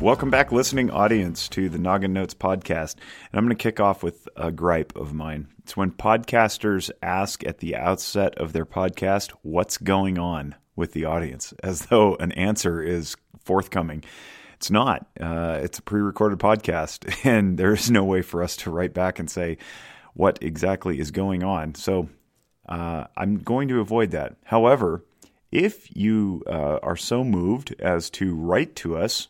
Welcome back, listening audience, to the Noggin Notes podcast. And I'm going to kick off with a gripe of mine. It's when podcasters ask at the outset of their podcast, What's going on with the audience? as though an answer is forthcoming. It's not. Uh, it's a pre recorded podcast, and there is no way for us to write back and say what exactly is going on. So uh, I'm going to avoid that. However, if you uh, are so moved as to write to us,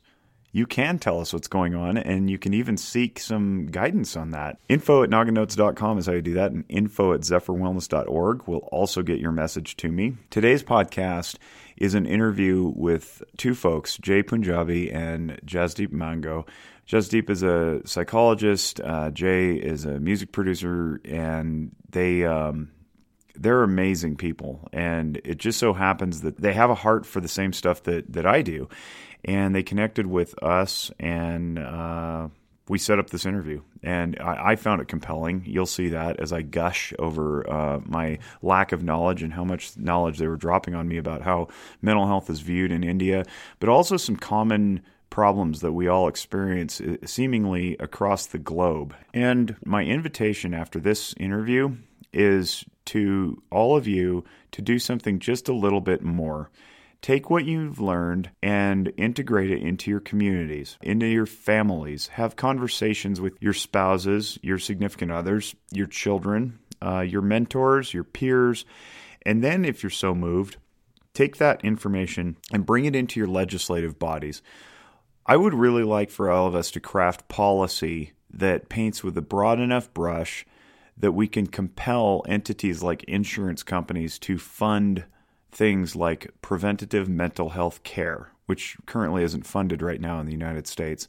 you can tell us what's going on and you can even seek some guidance on that. Info at nogginnotes.com is how you do that, and info at zephyrwellness.org will also get your message to me. Today's podcast is an interview with two folks, Jay Punjabi and Jasdeep Mango. Jasdeep is a psychologist, uh, Jay is a music producer, and they. Um, they're amazing people and it just so happens that they have a heart for the same stuff that, that I do and they connected with us and uh, we set up this interview. And I, I, found it compelling. You'll see that as i gush over uh, my lack of knowledge and how much knowledge they were dropping on me about how mental health is viewed in india but also some common problems that we all experience uh, seemingly across the globe. And my invitation after this interview is to all of you to do something just a little bit more Take what you've learned and integrate it into your communities, into your families. Have conversations with your spouses, your significant others, your children, uh, your mentors, your peers. And then, if you're so moved, take that information and bring it into your legislative bodies. I would really like for all of us to craft policy that paints with a broad enough brush that we can compel entities like insurance companies to fund things like preventative mental health care, which currently isn't funded right now in the United States.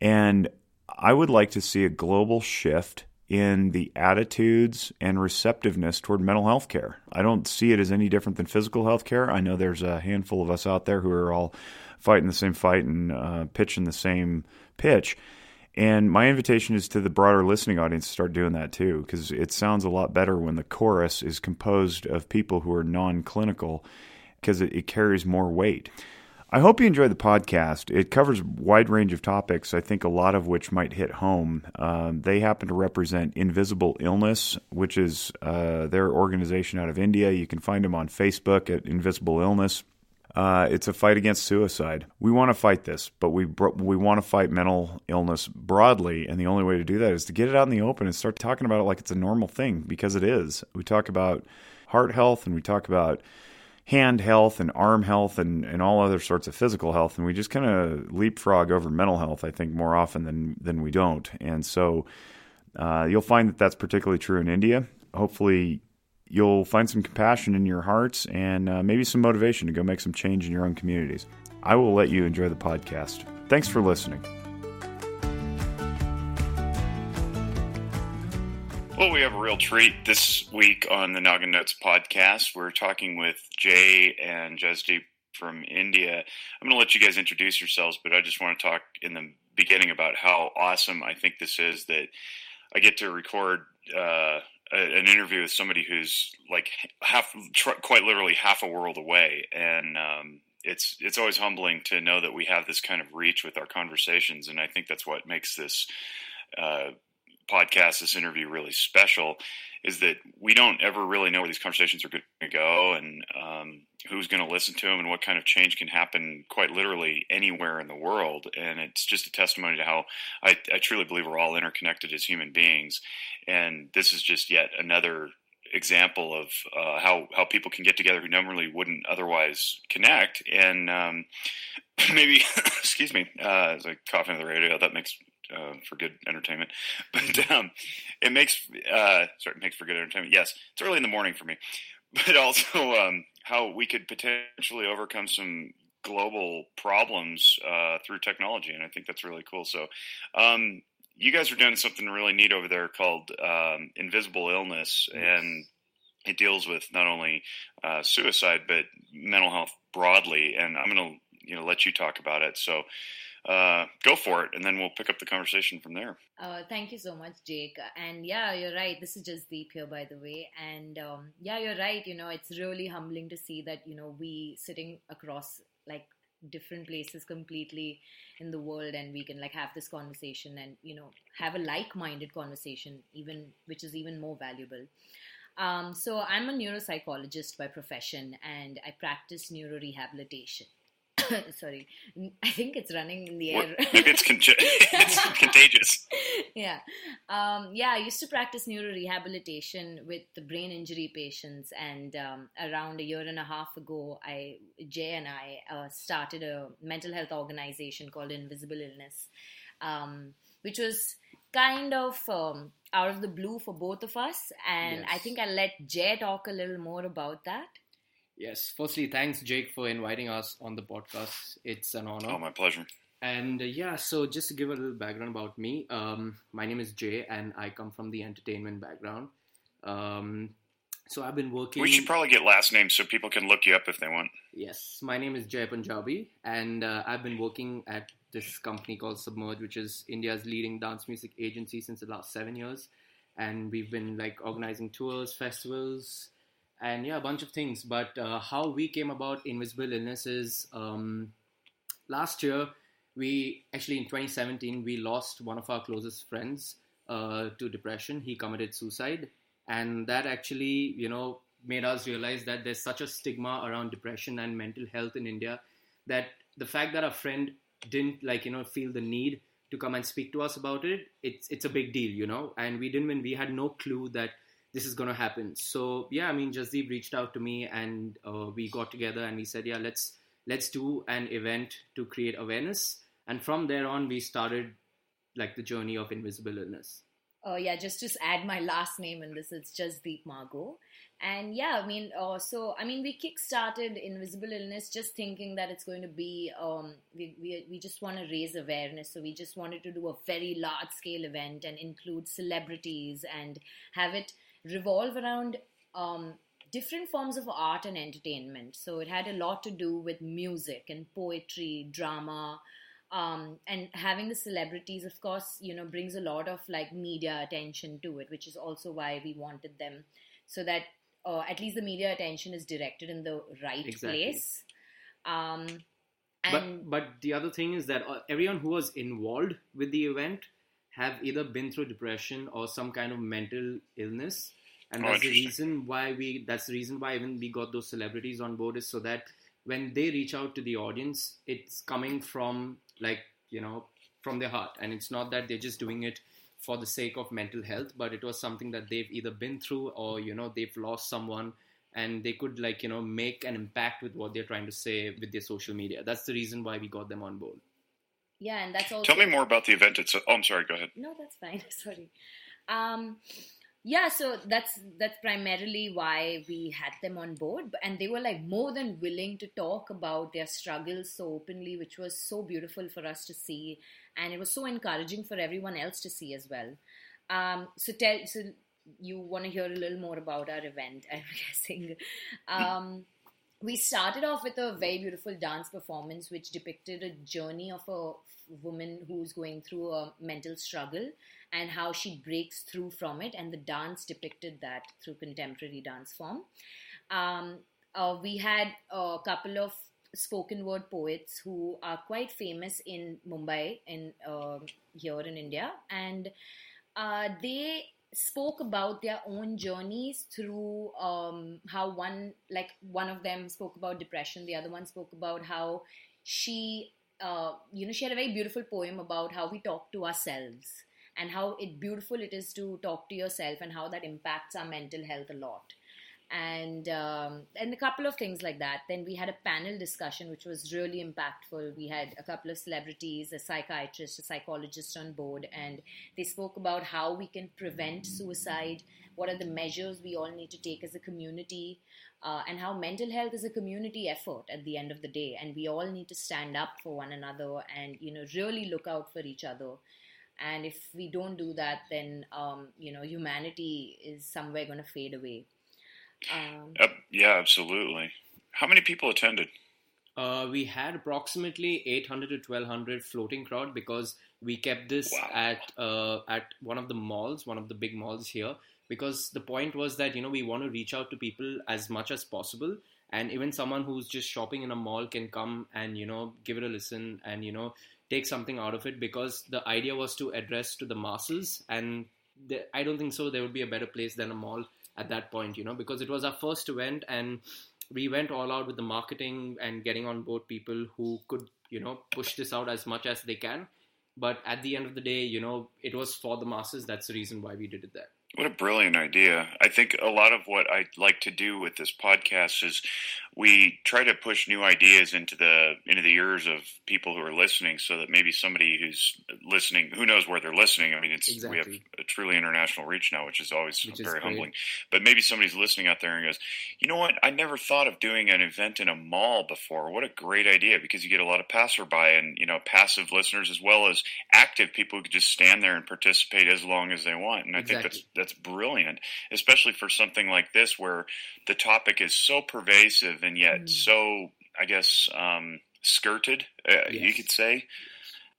And I would like to see a global shift in the attitudes and receptiveness toward mental health care. I don't see it as any different than physical health care. I know there's a handful of us out there who are all fighting the same fight and uh, pitching the same pitch. And my invitation is to the broader listening audience to start doing that too, because it sounds a lot better when the chorus is composed of people who are non clinical, because it, it, carries more weight. I hope you enjoy the podcast. It covers a wide range of topics, I think a lot of which might hit home. Um, they happen to represent Invisible Illness, which is uh, their organization out of India. You can find them on Facebook at Invisible Illness. Uh, it's a fight against suicide. We want to fight this, but we we want to fight mental illness broadly, and the only way to do that is to get it out in the open and start talking about it like it's a normal thing because it is. We talk about heart health and we talk about hand health and arm health and, and all other sorts of physical health, and we just kind of leapfrog over mental health. I think more often than than we don't, and so uh, you'll find that that's particularly true in India. Hopefully, you'll find some compassion in your hearts and uh, maybe some motivation to go make some change in your own communities. I will let you enjoy the podcast. Thanks for listening. Well, we have a real treat this week on the Noggin Notes podcast. We're talking with Jay and Jasdeep from India. I'm going to let you guys introduce yourselves, but I just want to talk in the beginning about how awesome I think this is that I get to record uh, a, an interview with somebody who's like half, tr- quite literally half a world away, and um, it's it's always humbling to know that we have this kind of reach with our conversations, and I think that's what makes this uh, podcast, this interview, really special. Is that we don't ever really know where these conversations are going to go, and um, who's going to listen to them, and what kind of change can happen, quite literally anywhere in the world. And it's just a testimony to how I, I truly believe we're all interconnected as human beings, and this is just yet another example of uh, how how people can get together who normally wouldn't otherwise connect, and um, maybe excuse me, uh, as I cough into the radio, that makes uh, for good entertainment, but um, it makes uh, sorry, it makes for good entertainment. Yes, it's early in the morning for me, but also um, how we could potentially overcome some global problems uh, through technology, and I think that's really cool. So, um, you guys are doing something really neat over there called um, Invisible Illness, yes. and it deals with not only uh, suicide but mental health broadly. And I'm going to you know let you talk about it. So. Uh, go for it, and then we'll pick up the conversation from there. Uh, thank you so much, Jake. And yeah, you're right. This is Jasdeep here, by the way. And um, yeah, you're right. You know, it's really humbling to see that you know we sitting across like different places completely in the world and we can like have this conversation and you know have a like-minded conversation even which is even more valuable um, so i'm a neuropsychologist by profession and i practice neurorehabilitation sorry, I think it's running in the air. Maybe it's, con- it's contagious. yeah, um, yeah. I used to practice neurorehabilitation with the brain injury patients, and um, around a year and a half ago, I Jay and I uh, started a mental health organization called Invisible Illness, um, which was kind of um, out of the blue for both of us. And yes. I think I'll let Jay talk a little more about that. Yes. Firstly, thanks, Jake, for inviting us on the podcast. It's an honor. Oh, my pleasure. And uh, yeah, so just to give a little background about me, um, my name is Jay, and I come from the entertainment background. Um, so I've been working. We should probably get last names so people can look you up if they want. Yes, my name is Jay Punjabi, and uh, I've been working at this company called Submerge, which is India's leading dance music agency since the last seven years. And we've been like organizing tours, festivals, and yeah, a bunch of things. But uh, how we came about Invisible Illnesses um, last year, we actually in 2017 we lost one of our closest friends uh, to depression. He committed suicide, and that actually you know made us realize that there's such a stigma around depression and mental health in India that the fact that our friend didn't like you know feel the need to come and speak to us about it it's it's a big deal you know and we didn't we had no clue that this is going to happen. So yeah, I mean, Jasdeep reached out to me and uh, we got together and we said, yeah, let's let's do an event to create awareness. And from there on, we started like the journey of invisible illness. Oh yeah, just just add my last name in this. It's Jasdeep Margot. And yeah, I mean, uh, so I mean, we kickstarted Invisible Illness just thinking that it's going to be, um, we, we, we just want to raise awareness. So we just wanted to do a very large scale event and include celebrities and have it revolve around um, different forms of art and entertainment. So it had a lot to do with music and poetry, drama, um, and having the celebrities, of course, you know, brings a lot of like media attention to it, which is also why we wanted them, so that uh, at least the media attention is directed in the right exactly. place. Um, but but the other thing is that uh, everyone who was involved with the event have either been through depression or some kind of mental illness and oh, that's the reason why we that's the reason why even we got those celebrities on board is so that when they reach out to the audience it's coming from like you know from their heart. And it's not that they're just doing it for the sake of mental health but it was something that they've either been through or you know they've lost someone and they could like you know make an impact with what they're trying to say with their social media. That's the reason why we got them on board. Yeah and that's also tell me more about the event it's oh i'm sorry go ahead. No that's fine sorry. Um yeah so that's that's primarily why we had them on board and they were like more than willing to talk about their struggles so openly which was so beautiful for us to see and it was so encouraging for everyone else to see as well. Um, so tell so you want to hear a little more about our event i'm guessing. Um, we started off with a very beautiful dance performance which depicted a journey of a woman who's going through a mental struggle and how she breaks through from it. And the dance depicted that through contemporary dance form. Um, uh, we had a couple of spoken word poets who are quite famous in Mumbai, in uh, here in India, and uh, they spoke about their own journeys through um, how one, like one of them spoke about depression, the other one spoke about how she, uh, you know, she had a very beautiful poem about how we talk to ourselves and how it beautiful it is to talk to yourself and how that impacts our mental health a lot and um, and a couple of things like that. Then we had a panel discussion which was really impactful. We had a couple of celebrities, a psychiatrist, a psychologist on board, and they spoke about how we can prevent suicide. What are the measures we all need to take as a community, uh, and how mental health is a community effort at the end of the day, and we all need to stand up for one another and you know really look out for each other and if we don't do that then um, you know humanity is somewhere going to fade away. Um, uh, yeah absolutely. How many people attended? Uh, we had approximately 800 to 1200 floating crowd because we kept this wow. at uh, at one of the malls one of the big malls here. Because the point was that you know we want to reach out to people as much as possible. And even someone who's just shopping in a mall can come and you know give it a listen and you know take something out of it because the idea was to address to the masses and the, i don't think so there would be a better place than a mall at that point you know because it was our first event and we went all out with the marketing and getting on board people who could you know push this out as much as they can. But at the end of the day you know it was for the masses. That's the reason why we did it there what a brilliant idea. I think a lot of what I like to do with this podcast is we try to push new ideas into the into the ears of people who are listening so that maybe somebody who's listening who knows where they're listening. I mean it's exactly. we have a truly international reach now which is always which very is humbling. But maybe somebody's listening out there and goes you know what? I never thought of doing an event in a mall before. What a great idea because you get a lot of passerby and you know passive listeners as well as active people who could just stand there and participate as long as they want. And i think that's that's brilliant especially for something like this where the topic is so pervasive and yet mm. so, I guess, um, skirted, uh, yes. you could say.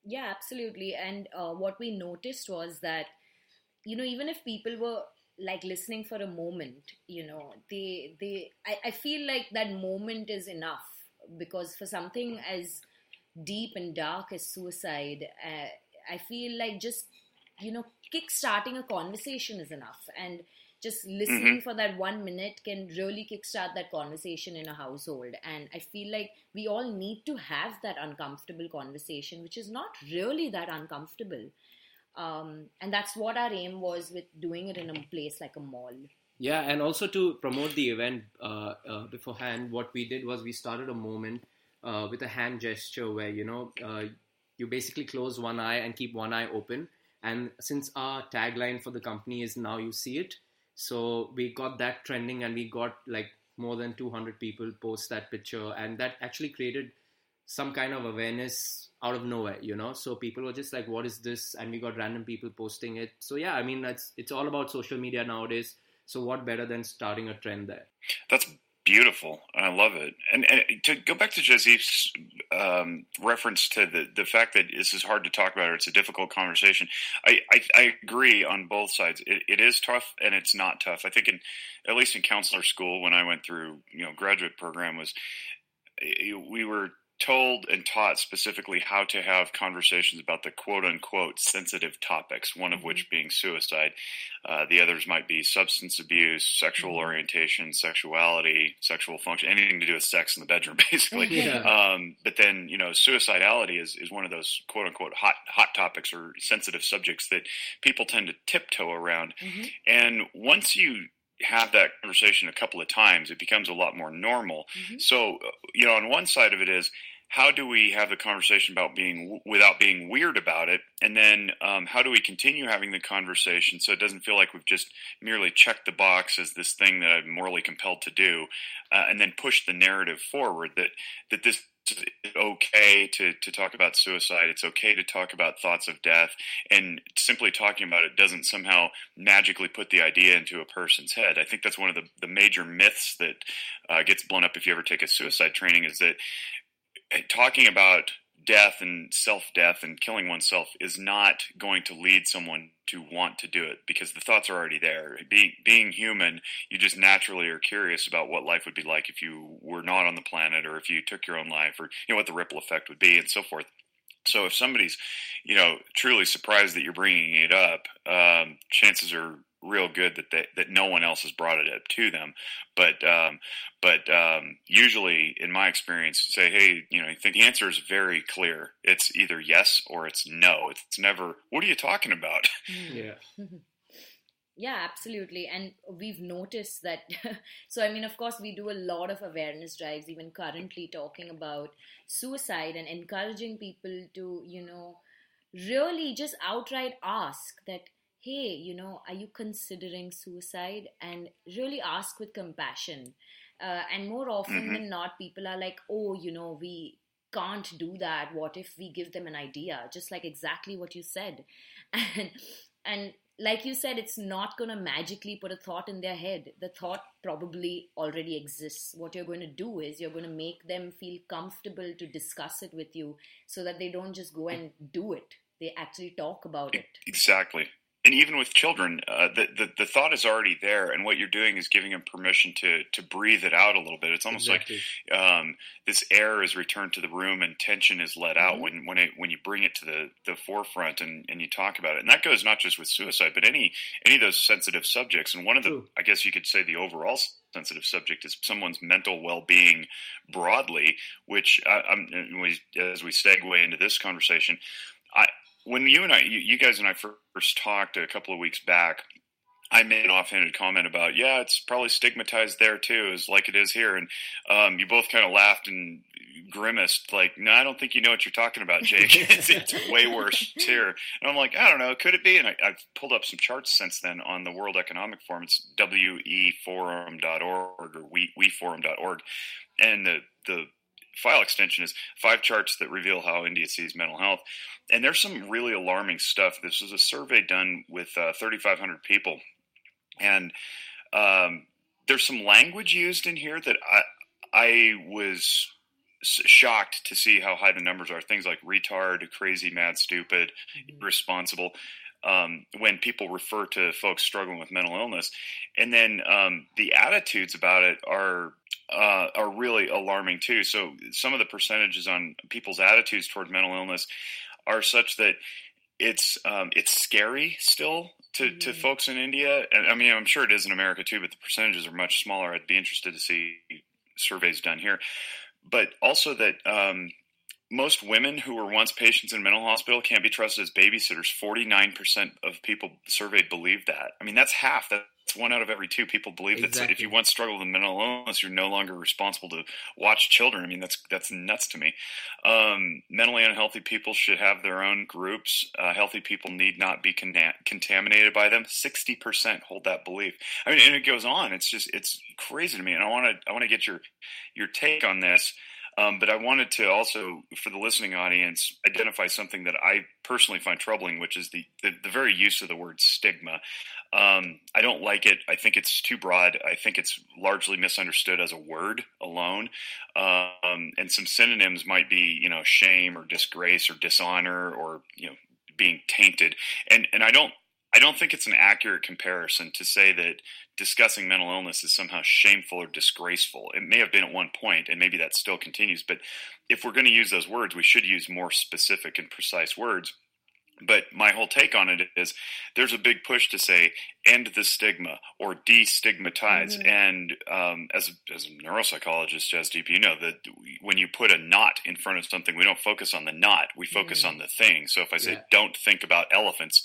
Yeah, absolutely. And uh, what we noticed was that, you know, even if people were like listening for a moment, you know, they, they, I, I feel like that moment is enough because for something as deep and dark as suicide, uh, I feel like just, you know, kick starting a conversation is enough. And, just listening mm-hmm. for that one minute can really kickstart that conversation in a household. And I feel like we all need to have that uncomfortable conversation, which is not really that uncomfortable. Um, and that's what our aim was with doing it in a place like a mall. Yeah, and also to promote the event uh, uh, beforehand, what we did was we started a moment uh, with a hand gesture where you know uh, you basically close one eye and keep one eye open. And since our tagline for the company is "Now you see it," So we got that trending and we got like more than 200 people post that picture and that actually created some kind of awareness out of nowhere, you know. So people were just like, "What is this?" And we got random people posting it. So yeah, I mean, it's it's all about social media nowadays. So what better than starting a trend there? That's beautiful. I love it. And, and to go back to Jasdeep's um, reference to the, the fact that this is hard to talk about or it's a difficult conversation, I, I, I agree on both sides. It, it is tough and it's not tough. I think in at least in counselor school when I went through you know graduate program was we were told and taught specifically how to have conversations about the quote unquote sensitive topics, one of which mm-hmm. being suicide. Uh, the others might be substance abuse, sexual mm-hmm. orientation, sexuality, sexual function, anything to do with sex in the bedroom, basically. Yeah. Um, but then, you know, suicidality is, is one of those quote unquote hot, hot topics or sensitive subjects that people tend to tiptoe around. Mm-hmm. And once you have that conversation a couple of times, it becomes a lot more normal. Mm-hmm. So, you know, on one side of it is how do we have the conversation about being without being weird about it, and then um, how do we continue having the conversation so it doesn't feel like we've just merely checked the box as this thing that I'm morally compelled to do, uh, and then push the narrative forward that that this okay to, to talk about suicide. It's okay to talk about thoughts of death. And simply talking about it doesn't somehow magically put the idea into a person's head. I think that's one of the, the major myths that uh, gets blown up if you ever take a suicide training is that uh, talking about death and self death and killing oneself is not going to lead someone to want to do it because the thoughts are already there. Being being human, you just naturally are curious about what life would be like if you were not on the planet or if you took your own life or you know what the ripple effect would be and so forth. So if somebody's, you know, truly surprised that you're bringing it up, um, chances are real good that they, that no one else has brought it up to them. But um, but um, usually, in my experience, say, hey, you know, I think the answer is very clear. It's either yes or it's no. It's never. What are you talking about? Yeah. yeah absolutely and we've noticed that so i mean of course we do a lot of awareness drives even currently talking about suicide and encouraging people to you know really just outright ask that hey, you know, are you considering suicide? And really ask with compassion. Uh, and more often mm-hmm. than not, people are like, oh, you know, we can't do that. What if we give them an idea? Just like exactly what you said. And, and like you said, it's not going to magically put a thought in their head. The thought probably already exists. What you're going to do is you're going to make them feel comfortable to discuss it with you so that they don't just go and do it. They actually talk about it. Exactly and even with children, uh, the, the, the thought is already there, and what you're doing is giving them permission to to breathe it out a little bit. It's almost exactly. like um, this air is returned to the room, and tension is let out mm-hmm. when when it when you bring it to the, the forefront and, and you talk about it. And that goes not just with suicide, but any any of those sensitive subjects. And one of the, True. I guess you could say, the overall sensitive subject is someone's mental well-being broadly. Which I, as we segue into this conversation, when you and I, you, you guys and I first talked a couple of weeks back, I made an offhanded comment about, yeah, it's probably stigmatized there too, as like it is here, and um, you both kind of laughed and grimaced, like, no, I don't think you know what you're talking about, Jake. it's, it's, way worse here. And I'm like, I don't know, could it be? And I, have pulled up some charts since then on the World Economic Forum. It's weforum.org or we, weforum.org, and the the file extension is five charts that reveal how India sees mental health. And there's some really alarming stuff. This was a survey done with uh, 3,500 people. And um, there's some language used in here that I, I was shocked to see how high the numbers are. Things like retard, crazy, mad, stupid, mm-hmm. irresponsible. Um, when people refer to folks struggling with mental illness, and then um, the attitudes about it are uh, are really alarming too. So some of the percentages on people's attitudes toward mental illness are such that it's um, it's scary still to, mm-hmm. to folks in India. And I mean, I'm sure it is in America too, but the percentages are much smaller. I'd be interested to see surveys done here, but also that um, most women who were once patients in mental hospital can't be trusted as babysitters. 49% of people surveyed believe that. I mean, that's half. That's one out of every two people believe exactly. that if you once struggle with mental illness, you're no longer responsible to watch children. I mean, that's that's nuts to me. Um, mentally unhealthy people should have their own groups. Uh, healthy people need not be con- contaminated by them. Sixty percent hold that belief. I mean, and it goes on. It's just it's crazy to me, and I want to I want to get your your take on this. Um, but I wanted to also, for the listening audience, identify something that I personally find troubling, which is the, the, the very use of the word stigma. Um, I don't like it. I think it's too broad. I think it's largely misunderstood as a word alone. Um, and some synonyms might be, you know, shame or disgrace or dishonor or, you know, being tainted. And, and I don't I don't think it's an accurate comparison to say that discussing mental illness is somehow shameful or disgraceful. It may have been at one point, and maybe that still continues. But if we're going to use those words, we should use more specific and precise words. But my whole take on it is there's a big push to say end the stigma or destigmatize. Mm-hmm. And um, as, a, as a neuropsychologist, Jasdeep, you know that when you put a not in front of something, we don't focus on the not, we focus mm-hmm. on the thing. So if I say yeah. don't think about elephants,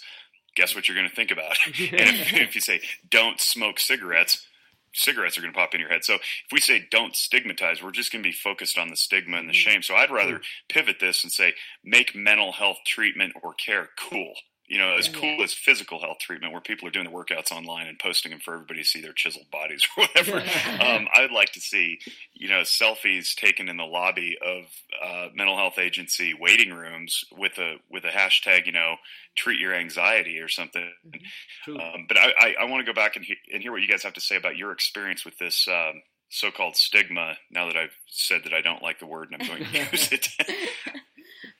guess what you're going to think about? and if, if, you say don't smoke cigarettes, cigarettes are going to pop in your head. So if we say don't stigmatize, we're just going to be focused on the stigma and the mm-hmm. shame. So I'd rather pivot this and say make mental health treatment or care cool you know, as cool as physical health treatment, where people are doing the workouts online and posting them for everybody to see their chiseled bodies or whatever. um, I'd like to see, you know, selfies taken in the lobby of uh, mental health agency waiting rooms with a with a hashtag, you know, treat your anxiety or something. Mm-hmm. Um, but I, I, I want to go back and, he- and hear what you guys have to say about your experience with this. Um, so-called stigma. Now that I've said that I don't like the word and I'm going to use it.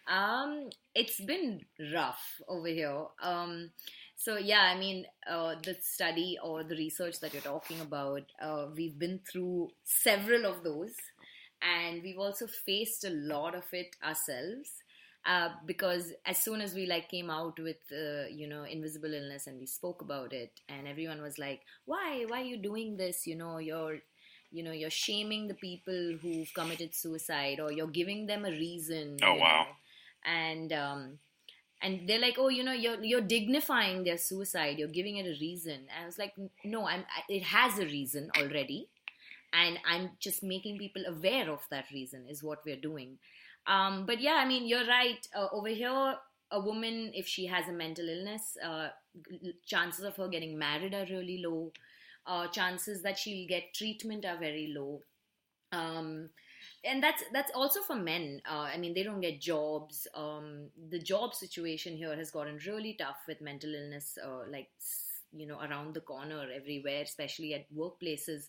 Um, it's been rough over here. Um, so yeah, I mean, uh, the study or the research that you're talking about, uh, we've been through several of those, and we've also faced a lot of it ourselves. Uh, because as soon as we like came out with uh, you know invisible illness and we spoke about it and everyone was like why why are you doing this you know you're you know you're shaming the people who've committed suicide or you're giving them a reason oh wow know? And um, and they're like, oh, you know, you're you're dignifying their suicide. You're giving it a reason. And I was like, no, I'm. It has a reason already, and I'm just making people aware of that reason is what we're doing. Um, but yeah, I mean, you're right. Uh, over here, a woman, if she has a mental illness, uh, chances of her getting married are really low. Uh, chances that she'll get treatment are very low. Um, and that's that's also for men. Uh, I mean, they don't get jobs. Um, the job situation here has gotten really tough with mental illness. Uh, like you know around the corner everywhere especially at workplaces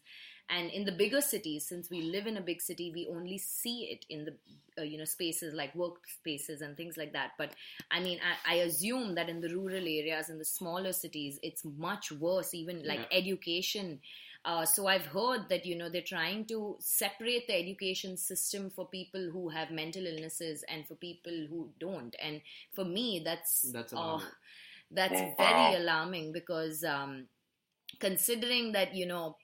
and in the bigger cities since we live in a big city we only see it in the uh, you know spaces like workspaces and things like that but i mean I, I, assume that in the rural areas in the smaller cities it's much worse even like yeah. education uh, so I've heard that you know they're trying to separate the education system for people who have mental illnesses and for people who don't. And for me, that's that's uh, that's very alarming because um, considering that you know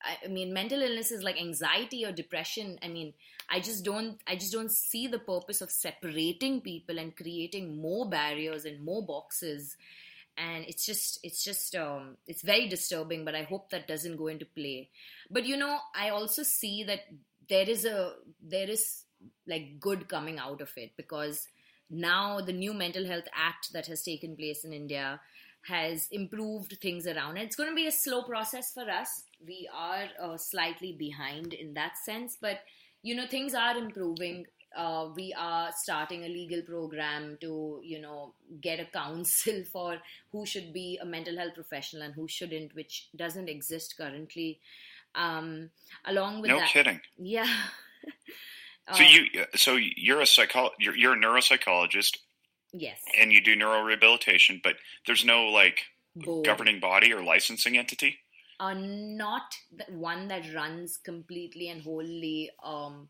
I mean, mental illnesses like anxiety or depression. I mean, I just don't, I just don't see the purpose of separating people and creating more barriers and more boxes and it's just it's just um, it's very disturbing but i hope that doesn't go into play. But you know i also see that there is a there is like good coming out of it because now the new mental health act that has taken place in india has improved things around it's going to be a slow process for us. We are uh, slightly behind in that sense but you know things are improving uh, we are starting a legal program to, you know, get a council for who should be a mental health professional and who shouldn't, which doesn't exist currently. Um, along with no that, kidding, yeah. so you, so you're a psycho, you're, you're a neuropsychologist, yes, and you do neurorehabilitation, but there's no like Board. governing body or licensing entity. Uh, not one that runs completely and wholly um,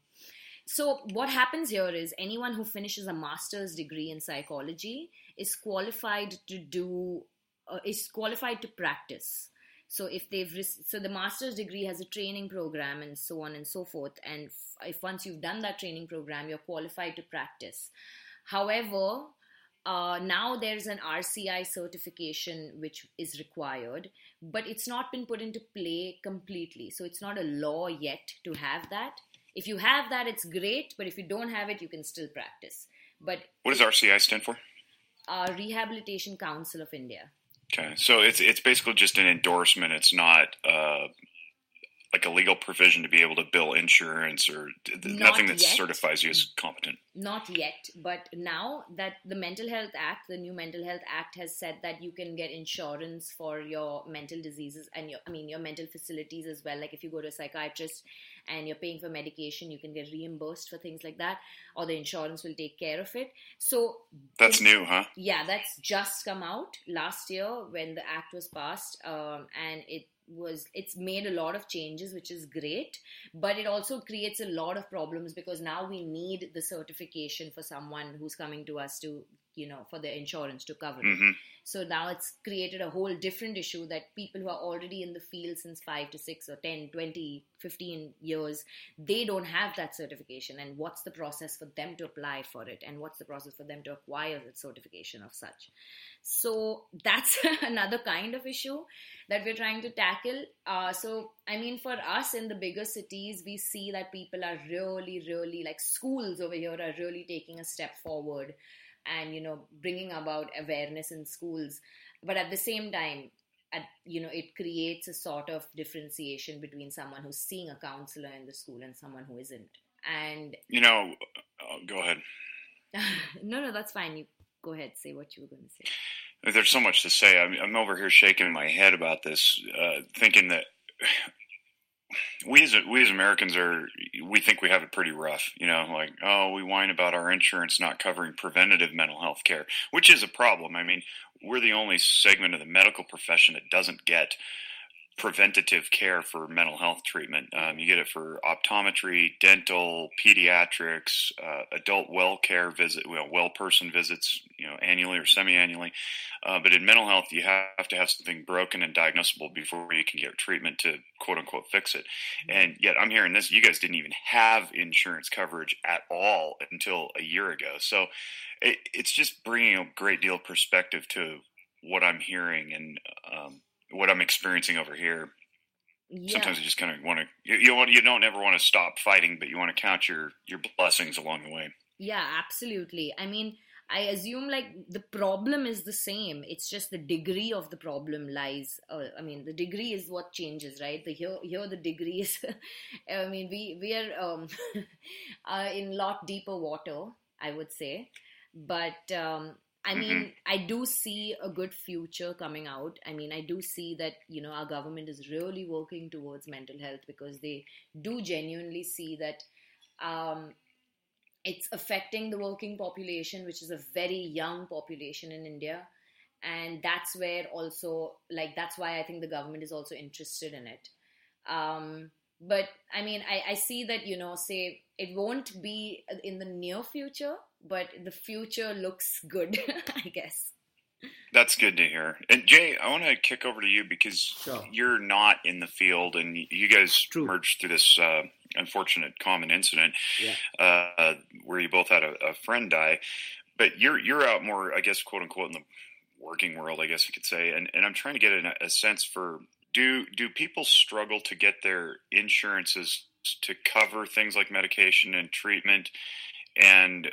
so what happens here is anyone who finishes a master's degree in psychology is qualified to do uh, is qualified to practice so if they've so the master's degree has a training program and so on and so forth and if once you've done that training program you're qualified to practice however uh, now there's an RCI certification which is required, but it's not been put into play completely. So it's not a law yet to have that. If you have that, it's great, but if you don't have it, you can still practice. But what does RCI stand for? Uh, Rehabilitation Council of India. Okay, so it's it's basically just an endorsement. It's not uh, like a legal provision to be able to bill insurance or Not nothing that yet. certifies you as competent. Not yet, but now that the Mental Health Act, the new Mental Health Act, has said that you can get insurance for your mental diseases and your, I mean, your mental facilities as well. Like if you go to a psychiatrist and you're paying for medication, you can get reimbursed for things like that, or the insurance will take care of it. So that's new, huh? Yeah, that's just come out last year when the act was passed, um, and it was it's made a lot of changes which is great but it also creates a lot of problems because now we need the certification for someone who's coming to us to you know for the insurance to cover mm-hmm. it so now it's created a whole different issue that people who are already in the field since 5 to 6 or 10 20 15 years they don't have that certification and what's the process for them to apply for it and what's the process for them to acquire the certification of such so that's another kind of issue that we're trying to tackle. Uh, so, I mean, for us in the bigger cities, we see that people are really, really like schools over here are really taking a step forward and, you know, bringing about awareness in schools. But at the same time, at, you know, it creates a sort of differentiation between someone who's seeing a counselor in the school and someone who isn't. And, you know, uh, go ahead. no, no, that's fine. You go ahead, say what you were going to say. There's so much to say. I'm, I'm over here shaking my head about this, uh, thinking that we as we as Americans are we think we have it pretty rough, you know, like oh we whine about our insurance not covering preventative mental health care, which is a problem. I mean, we're the only segment of the medical profession that doesn't get preventative care for mental health treatment. Um, you get it for optometry, dental, pediatrics, uh, adult well care visit, well, well person visits, you know, annually or semi-annually. Uh, but in mental health, you have to have something broken and diagnosable before you can get treatment to quote unquote fix it. And yet, I'm hearing this: you guys didn't even have insurance coverage at all until a year ago. So it, it's just bringing a great deal of perspective to what I'm hearing and. Um, what I'm experiencing over here. Yeah. Sometimes you just kind of want to you, you want you don't ever want to stop fighting, but you want to count your your blessings along the way. Yeah, absolutely. I mean, I assume like the problem is the same. It's just the degree of the problem lies. Uh, I mean, the degree is what changes, right? The here here the degree is. I mean, we we are um, uh, in lot deeper water, I would say, but um, I mean, I do see a good future coming out. I mean, I do see that, you know, our government is really working towards mental health because they do genuinely see that um, it's affecting the working population, which is a very young population in India. And that's where also, like, that's why I think the government is also interested in it. Um, but I mean, I, I see that, you know, say it won't be in the near future, but the future looks good, I guess. That's good to hear. And Jay, I want to kick over to you because Sure. you're not in the field, and you guys True. merged through this uh, unfortunate common incident Yeah. uh, where you both had a, a friend die. But you're you're out more, I guess, quote unquote, in the working world, I guess you could say. And and I'm trying to get a, a sense for do do people struggle to get their insurances to cover things like medication and treatment, and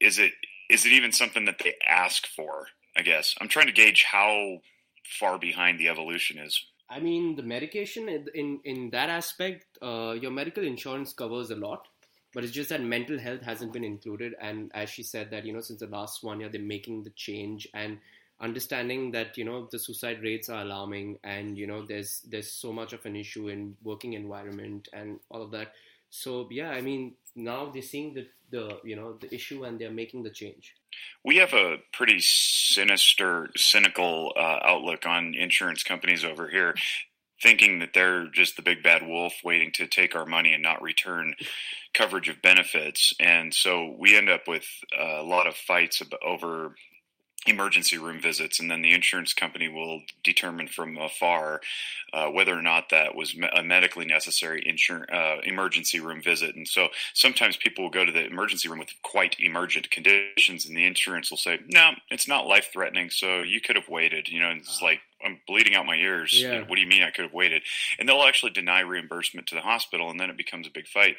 is it is it even something that they ask for? I guess I'm trying to gauge how far behind the evolution is. I mean, the medication in in, that aspect, uh, your medical insurance covers a lot, but it's just that mental health hasn't been included. And as she said, that you know, since the last one year, they're making the change and understanding that you know the suicide rates are alarming, and you know, there's there's so much of an issue in working environment and all of that. So yeah, I mean, now they're seeing the the you know the issue and they're making the change. We have a pretty sinister, cynical uh, outlook on insurance companies over here, thinking that they're just the big bad wolf waiting to take our money and not return coverage of benefits. And so we end up with a lot of fights over emergency room visits, and then the insurance company will determine from afar uh, whether or not that was a medically necessary insur- uh, emergency room visit. And so sometimes people will go to the emergency room with quite emergent conditions, and the insurance will say, "No, it's not life threatening, so you could have waited." You know, and it's like I'm bleeding out my ears. Yeah. What do you mean I could have waited? And they'll actually deny reimbursement to the hospital, and then it becomes a big fight.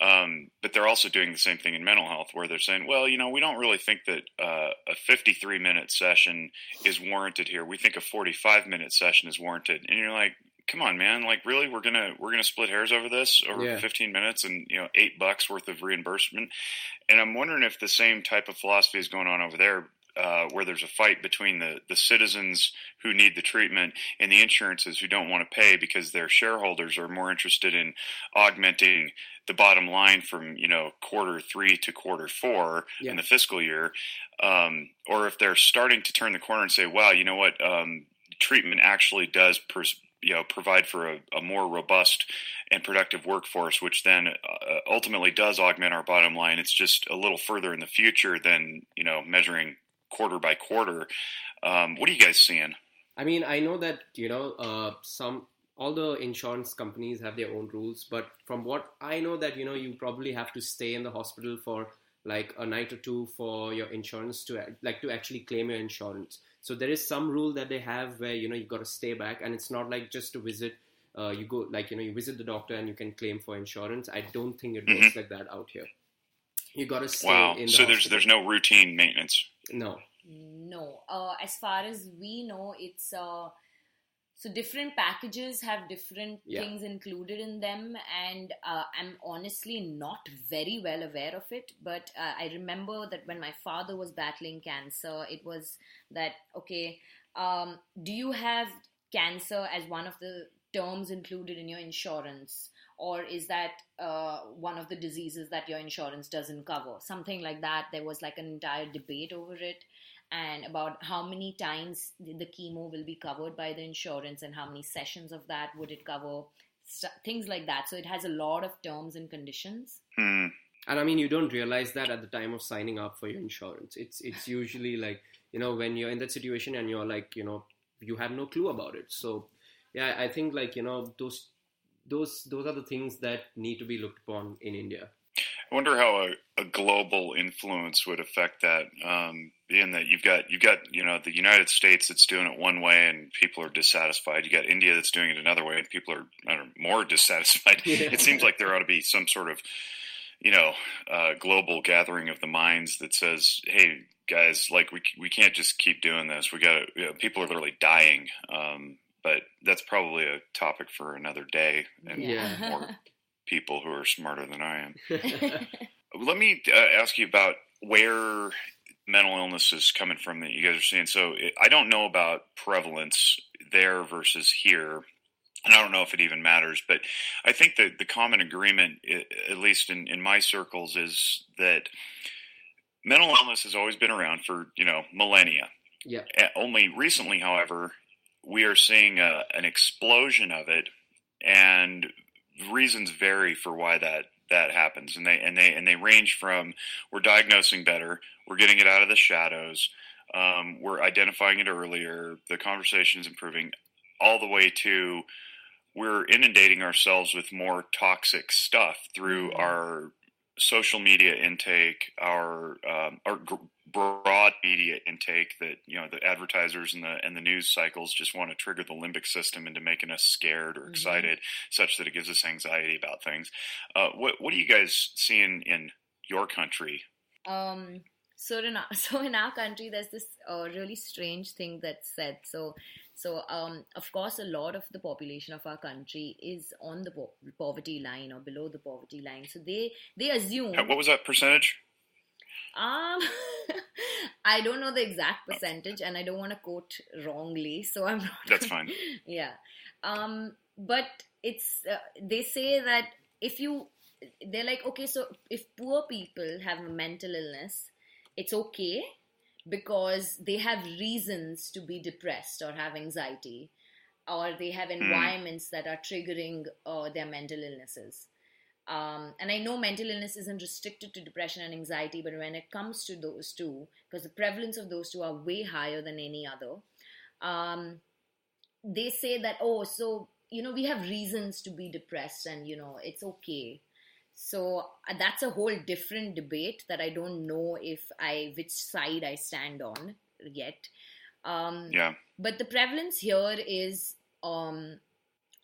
Um, but they're also doing the same thing in mental health, where they're saying, "Well, you know, we don't really think that uh, a 53 minute session is warranted here. We think a 45 minute session is warranted." And you're like, "Come on, man! Like, really? We're gonna we're gonna split hairs over this over Yeah. 15 minutes and you know eight bucks worth of reimbursement?" And I'm wondering if the same type of philosophy is going on over there. Uh, where there's a fight between the, the citizens who need the treatment and the insurances who don't want to pay because their shareholders are more interested in augmenting the bottom line from you know quarter three to quarter four Yeah. in the fiscal year, um, or if they're starting to turn the corner and say, "Wow, you know what? Um, treatment actually does." Pers- you know, provide for a, a more robust and productive workforce, which then uh, ultimately does augment our bottom line. It's just a little further in the future than you know measuring quarter by quarter. Um, what are you guys seeing? I mean, I know that you know uh, some all the insurance companies have their own rules, but from what I know, that you know you probably have to stay in the hospital for like a night or two for your insurance to like to actually claim your insurance. So there is some rule that they have where you know you got to stay back, and it's not like just to visit. Uh, you go like you know you visit the doctor and you can claim for insurance. I don't think it works like that out here. You got to stay Wow. in the So there's hospital. there's no routine maintenance. no. No. Uh, as far as we know, it's uh, so different packages have different Yeah. things included in them, and uh, I'm honestly not very well aware of it. But uh, I remember that when my father was battling cancer, it was that okay. Um, do you have cancer as one of the terms included in your insurance? Or is that uh, one of the diseases that your insurance doesn't cover? Something like that. There was like an entire debate over it and about how many times the the chemo will be covered by the insurance and how many sessions of that would it cover st- things like that so it has a lot of terms and conditions Hmm. And I mean, you don't realize that at the time of signing up for your insurance. It's it's usually like you know when you're in that situation and you're like you know you have no clue about it. So yeah, I think like you know those those those are the things that need to be looked upon in India. I wonder how a, a global influence would affect that. Um, being that you've got you've got you know the United States that's doing it one way and people are dissatisfied. You got India that's doing it another way and people are know, more dissatisfied. Yeah. It seems like there ought to be some sort of you know uh, global gathering of the minds that says, "Hey guys, like we we can't just keep doing this. We got. You know, people are literally dying." Um, but that's probably a topic for another day and Yeah. more people who are smarter than I am. Let me uh, ask you about where mental illness is coming from that you guys are seeing. So it, I don't know about prevalence there versus here. And I don't know if it even matters, but I think that the common agreement, at least in, in my circles, is that mental illness has always been around for you know millennia. Yeah. Only recently, however, we are seeing a, an explosion of it, and reasons vary for why that that happens, and they and they and they range from we're diagnosing better, we're getting it out of the shadows, um, we're identifying it earlier, the conversation is improving, all the way to we're inundating ourselves with more toxic stuff through mm-hmm. our social media intake, our um, our broad media intake that you know the advertisers and the and the news cycles just want to trigger the limbic system into making us scared or mm-hmm. excited, such that it gives us anxiety about things. Uh, what what are you guys seeing in your country? Um, so in our, so in our country, there's this uh, really strange thing that's said. So so, um, of course, a lot of the population of our country is on the po- poverty line or below the poverty line. So they they assume. What was that percentage? Um, I don't know the exact percentage, and I don't want to quote wrongly, so I'm not. That's fine. yeah, um, but it's uh, they say that if you, they're like, okay, so if poor people have a mental illness, it's okay because they have reasons to be depressed or have anxiety, or they have hmm. environments that are triggering uh, their mental illnesses. Um, and I know mental illness isn't restricted to depression and anxiety, but when it comes to those two, because the prevalence of those two are way higher than any other, um, they say that, oh, so, you know, we have reasons to be depressed and, you know, it's okay. So uh, that's a whole different debate that I don't know if I which side I stand on yet. Um, yeah. But the prevalence here is um,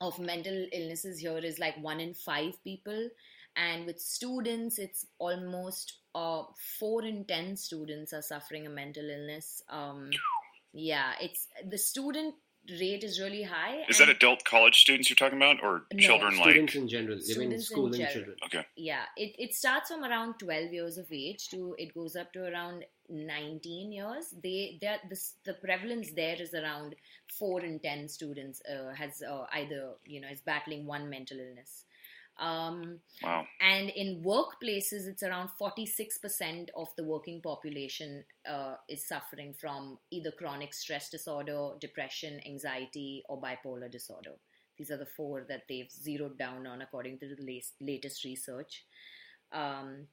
of mental illnesses here is like one in five people, and with students, it's almost uh, four in ten students are suffering a mental illness. Um, yeah, it's the student rate is really high. Is that adult college students you're talking about, or no, children students like students in general, living schooling children? Okay. Yeah, it it starts from around 12 years of age to it goes up to around 19 years. They that the the prevalence there is around four in 10 students uh, has uh, either you know is battling one mental illness. Um, wow. And in workplaces, it's around 46% of the working population uh, is suffering from either chronic stress disorder, depression, anxiety, or bipolar disorder. These are the four that they've zeroed down on according to the latest research. Um,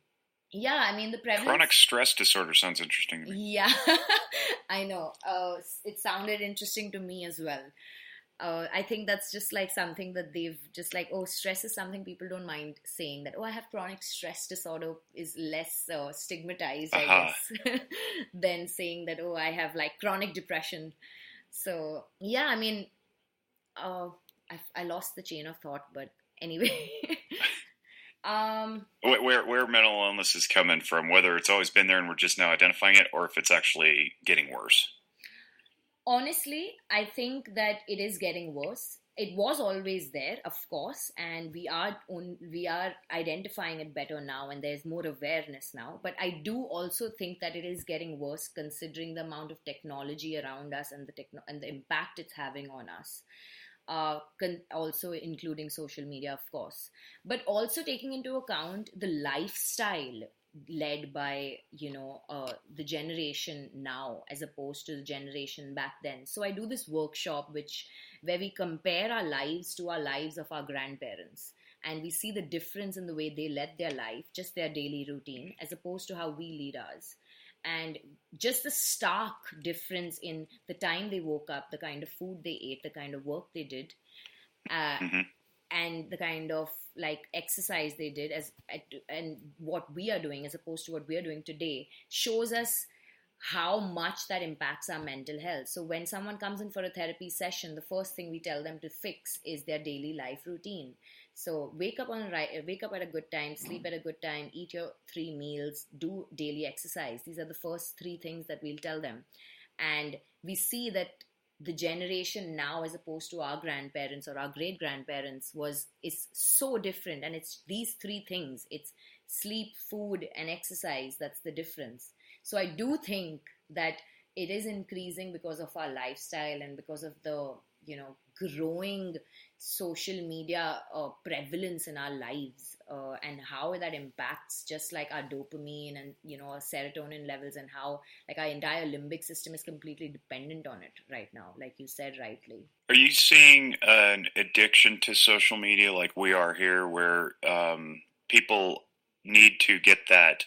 yeah, I mean the prevalence. Chronic stress disorder sounds interesting. Yeah, I know. Uh, it sounded interesting to me as well uh, I think that's just like something that they've just like, oh, stress is something people don't mind saying that, oh, I have chronic stress disorder is less uh, stigmatized, uh-huh. I guess, than saying that, oh, I have like chronic depression. So, yeah, I mean, uh, I, I lost the chain of thought, but anyway. um, where, where mental illness is coming from, whether it's always been there and we're just now identifying it, or if it's actually getting worse honestly, I think that it is getting worse. It was always there, of course, and we are on, we are identifying it better now, and there's more awareness now. But I do also think that it is getting worse, considering the amount of technology around us and the techno- and the impact it's having on us. Uh, con- also including social media, of course, but also taking into account the lifestyle led by you know uh, the generation now as opposed to the generation back then. So i do this workshop which where we compare our lives to our lives of our grandparents. And we see the difference in the way they led their life just their daily routine as opposed to how we lead ours. And just the stark difference in the time they woke up the kind of food they ate the kind of work they did uh, mm-hmm and the kind of like exercise they did as and what we are doing as opposed to what we are doing today shows us how much that impacts our mental health. So when someone comes in for a therapy session the first thing we tell them to fix is their daily life routine. So wake up on right wake up at a good time sleep at a good time eat your three meals do daily exercise. These are the first three things that we'll tell them. And we see that the generation now as opposed to our grandparents or our great grandparents was is so different. And it's these three things. It's sleep food and exercise that's the difference. So I do think that it is increasing because of our lifestyle and because of the you know growing social media uh, prevalence in our lives uh, and how that impacts just like our dopamine and you know our serotonin levels and how like our entire limbic system is completely dependent on it right now like you said rightly are you seeing an addiction to social media like we are here where um, people need to get that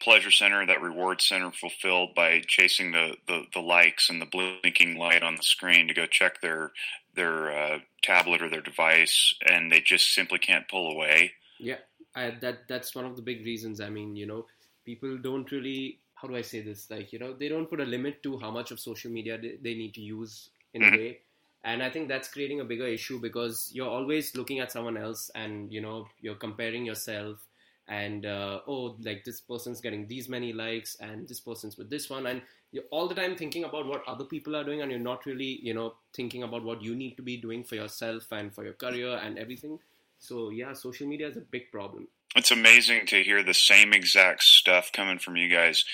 pleasure center, that reward center fulfilled by chasing the, the, the likes and the blinking light on the screen to go check their their uh, tablet or their device, and they just simply can't pull away. Yeah, I, that that's one of the big reasons. I mean, you know, people don't really. How do I say this? Like, you know, they don't put a limit to how much of social media they, they need to use in mm-hmm. a day. And I think that's creating a bigger issue because you're always looking at someone else and, you know, you're comparing yourself and uh, oh like this person's getting these many likes and this person's with this one and you're all the time thinking about what other people are doing and you're not really you know thinking about what you need to be doing for yourself and for your career and everything so yeah social media is a big problem. It's amazing to hear the same exact stuff coming from you guys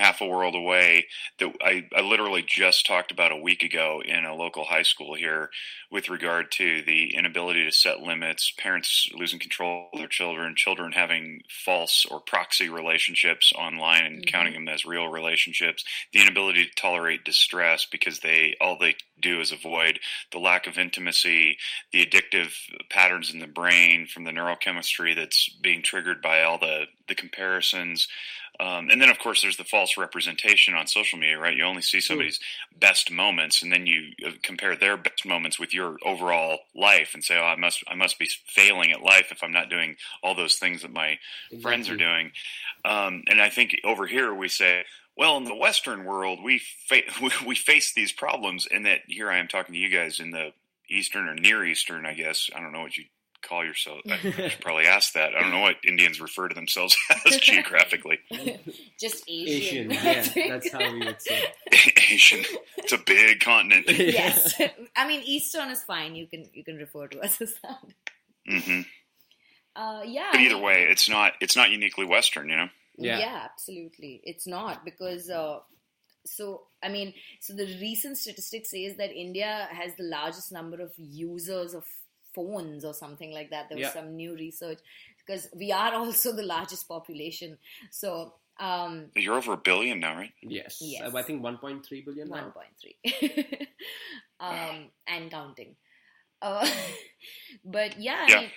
half a world away that I, I literally just talked about a week ago in a local high school here with regard to the inability to set limits, parents losing control of their children, children having false or proxy relationships online and mm-hmm. counting them as real relationships, the inability to tolerate distress because they all they do is avoid the lack of intimacy, the addictive patterns in the brain from the neurochemistry that's being triggered by all the the comparisons um, and then, of course, there's the false representation on social media, right? You only see somebody's best moments, and then you uh, compare their best moments with your overall life, and say, "Oh, I must, I must be failing at life if I'm not doing all those things that my exactly. friends are doing." Um, and I think over here we say, well, in the Western world, we fa- we face these problems, and that here I am talking to you guys in the Eastern or Near Eastern, I guess. I don't know what you call yourself? I should probably ask that. I don't know what Indians refer to themselves as geographically. Just Asian. Asian, yeah, that's how we would say. Asian. It's a big continent. yes, I mean Eastern is fine. You can you can refer to us as that. Mm-hmm. Uh, yeah. But either way, it's not it's not uniquely Western, you know. Yeah, yeah absolutely. It's not because. Uh, so i mean so the recent statistics says that india has the largest number of users of phones or something like that. There was yeah. some new research because we are also the largest population. So um, you're over a billion now, right? Yes. yes. I think 1.3 billion. 1.3. um, and counting. Uh, but yeah, yeah. I mean,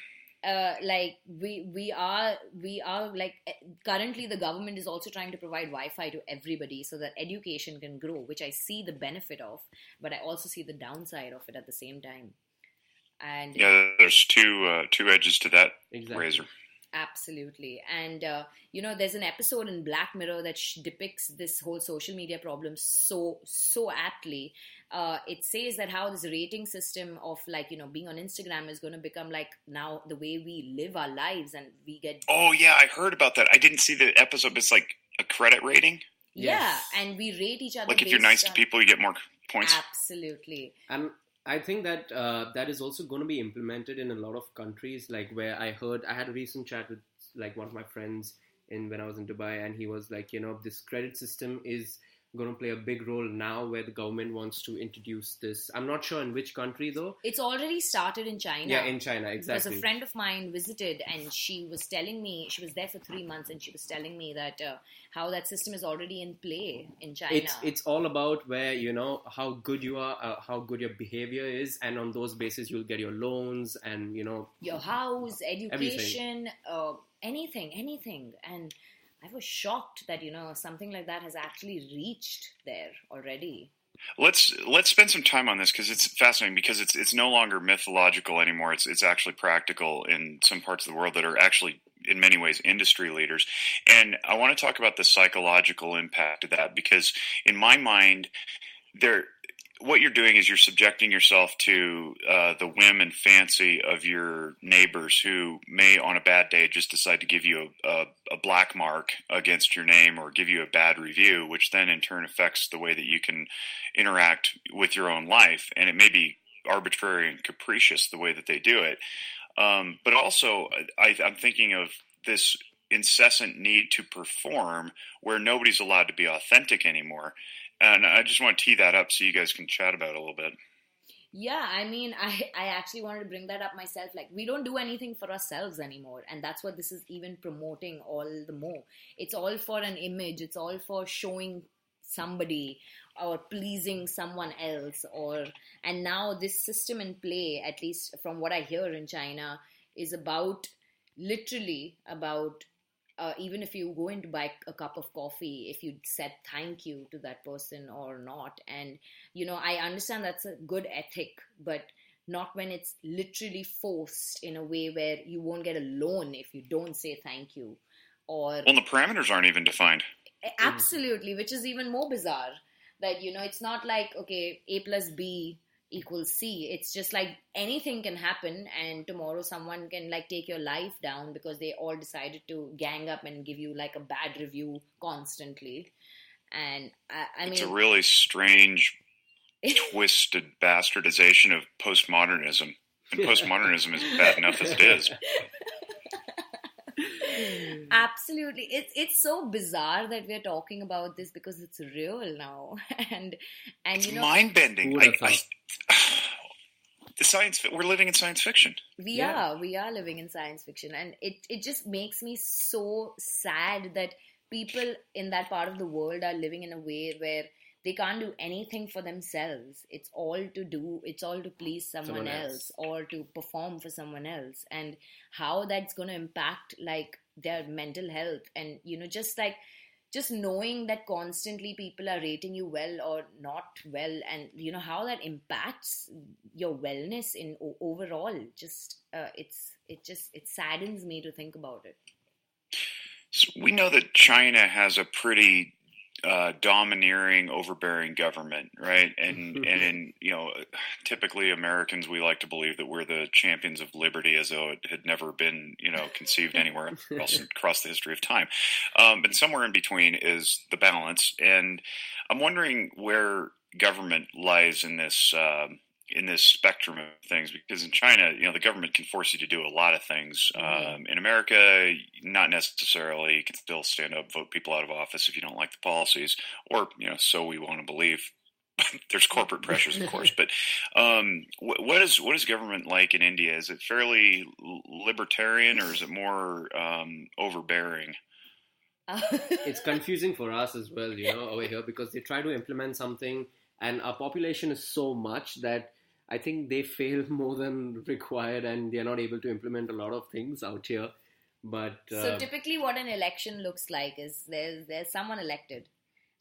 uh, like we we are we are like eh, currently the government is also trying to provide Wi-Fi to everybody so that education can grow, which I see the benefit of, but I also see the downside of it at the same time. And yeah, there's two uh, two edges to that exactly. razor. Absolutely, and uh, you know, there's an episode in Black Mirror that sh- depicts this whole social media problem so so aptly. Uh, it says that how this rating system of like you know being on Instagram is going to become like now the way we live our lives, and we get. Oh yeah, I heard about that. I didn't see the episode. It's like a credit rating. Yeah, and we rate each other. Like if you're nice on... to people, you get more points. Absolutely. And I think that uh, that is also going to be implemented in a lot of countries. Like where I heard, I had a recent chat with like one of my friends in when I was in Dubai, and he was like, you know, this credit system is going to play a big role now where the government wants to introduce this. I'm not sure in which country though. It's already started in China. Yeah, in China, exactly. Because a friend of mine visited and she was telling me, she was there for three months and she was telling me that uh, how that system is already in play in China. It's, it's all about where, you know, how good you are, uh, how good your behavior is. And on those bases, you'll get your loans and, you know, your house, education, uh, anything, anything. And I was shocked that you know something like that has actually reached there already. Let's let's spend some time on this because it's fascinating because it's it's no longer mythological anymore. It's it's actually practical in some parts of the world that are actually in many ways industry leaders. And I want to talk about the psychological impact of that because in my mind there what you're doing is you're subjecting yourself to uh, the whim and fancy of your neighbors who may, on a bad day, just decide to give you a, a, a, black mark against your name or give you a bad review, which then in turn affects the way that you can interact with your own life. And it may be arbitrary and capricious the way that they do it. Um, but also, I, I'm thinking of this incessant need to perform where nobody's allowed to be authentic anymore. And I just want to tee that up so you guys can chat about it a little bit. Yeah, I mean, I, I actually wanted to bring that up myself. Like, we don't do anything for ourselves anymore. And that's what this is even promoting all the more. It's all for an image, it's all for showing somebody or pleasing someone else or and now this system in play at least from what i hear in china is about literally about uh, even if you go in to buy a cup of coffee, if you said thank you to that person or not. And, you know, I understand that's a good ethic, but not when it's literally forced in a way where you won't get a loan if you don't say thank you. Or well, the parameters aren't even defined. Absolutely, which is even more bizarre. That you know, it's not like okay, A plus B equals C. It's just like anything can happen, and tomorrow someone can like take your life down because they all decided to gang up and give you like a bad review constantly. And I, I it's a really strange, twisted bastardization of postmodernism. And postmodernism is bad enough as it is. absolutely. It's it's so bizarre that we're talking about this because it's real now. And and it's you know mind bending I, I, the science we're living in science fiction. We yeah. are we are living in science fiction. And it it just makes me so sad that people in that part of the world are living in a way where they can't do anything for themselves. It's all to do it's all to please someone, someone else. else. or to perform for someone else. And how that's going to impact like their mental health and you know just like just knowing that constantly people are rating you well or not well and you know how that impacts your wellness in overall just uh, it's it just it saddens me to think about it. So we know that china has a pretty uh, domineering, overbearing government, right? And and in, you know, typically Americans we like to believe that we're the champions of liberty, as though it had never been, you know, conceived anywhere else across the history of time. Um, and somewhere in between is the balance. And I'm wondering where government lies in this. Um, in this spectrum of things because in China, you know, the government can force you to do a lot of things. Mm-hmm. Um, in America, not necessarily. You can still stand up, vote people out of office if you don't like the policies, or you know, so we want to believe. There's corporate pressures, of course, but um, what, what is what is government like in India? Is it fairly libertarian, or is it more um, overbearing? it's confusing for us as well, you know, over here because they try to implement something and our population is so much that I think they fail more than required, and they're not able to implement a lot of things out here. But uh, so typically, what an election looks like is there's there's someone elected,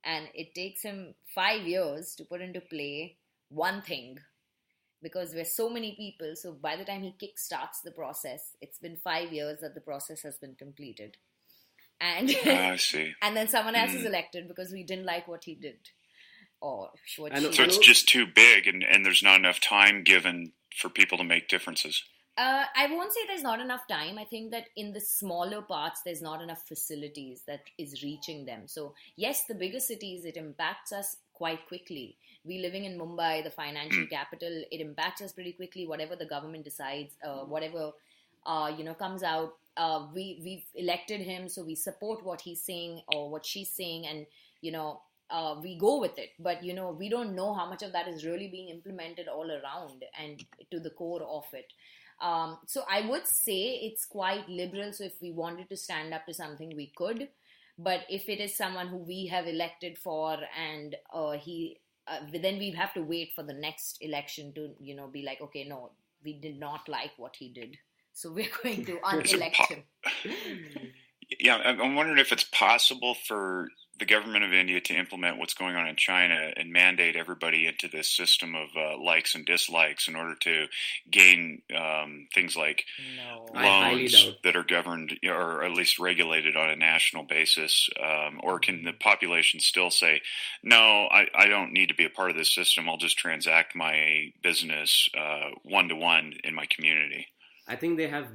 and it takes him five years to put into play one thing, because we're so many people. So by the time he kickstarts the process, it's been five years that the process has been completed, and I see. and then someone else mm. is elected because we didn't like what he did or so it's just too big and, and there's not enough time given for people to make differences uh, I won't say there's not enough time. I think that in the smaller parts, there's not enough facilities that is reaching them. So, yes, the bigger cities, it impacts us quite quickly. We living in Mumbai, the financial hmm. capital, it impacts us pretty quickly. Whatever the government decides, uh, whatever uh, you know comes out, uh, we we've elected him, so we support what he's saying or what she's saying, and you know uh, we go with it. But you know, we don't know how much of that is really being implemented all around and to the core of it. Um, so I would say it's quite liberal. So if we wanted to stand up to something, we could. But if it is someone who we have elected for, and uh, he, uh, then we have to wait for the next election to, you know, be like, okay, no, we did not like what he did, so we're going to unelect him. yeah, I'm wondering if it's possible for the government of India to implement what's going on in China and mandate everybody into this system of uh, likes and dislikes in order to gain um, things like no. loans that are governed or at least regulated on a national basis? Um, or can the population still say, no, I, I, don't need to be a part of this system. I'll just transact my business one to one in my community? I think they have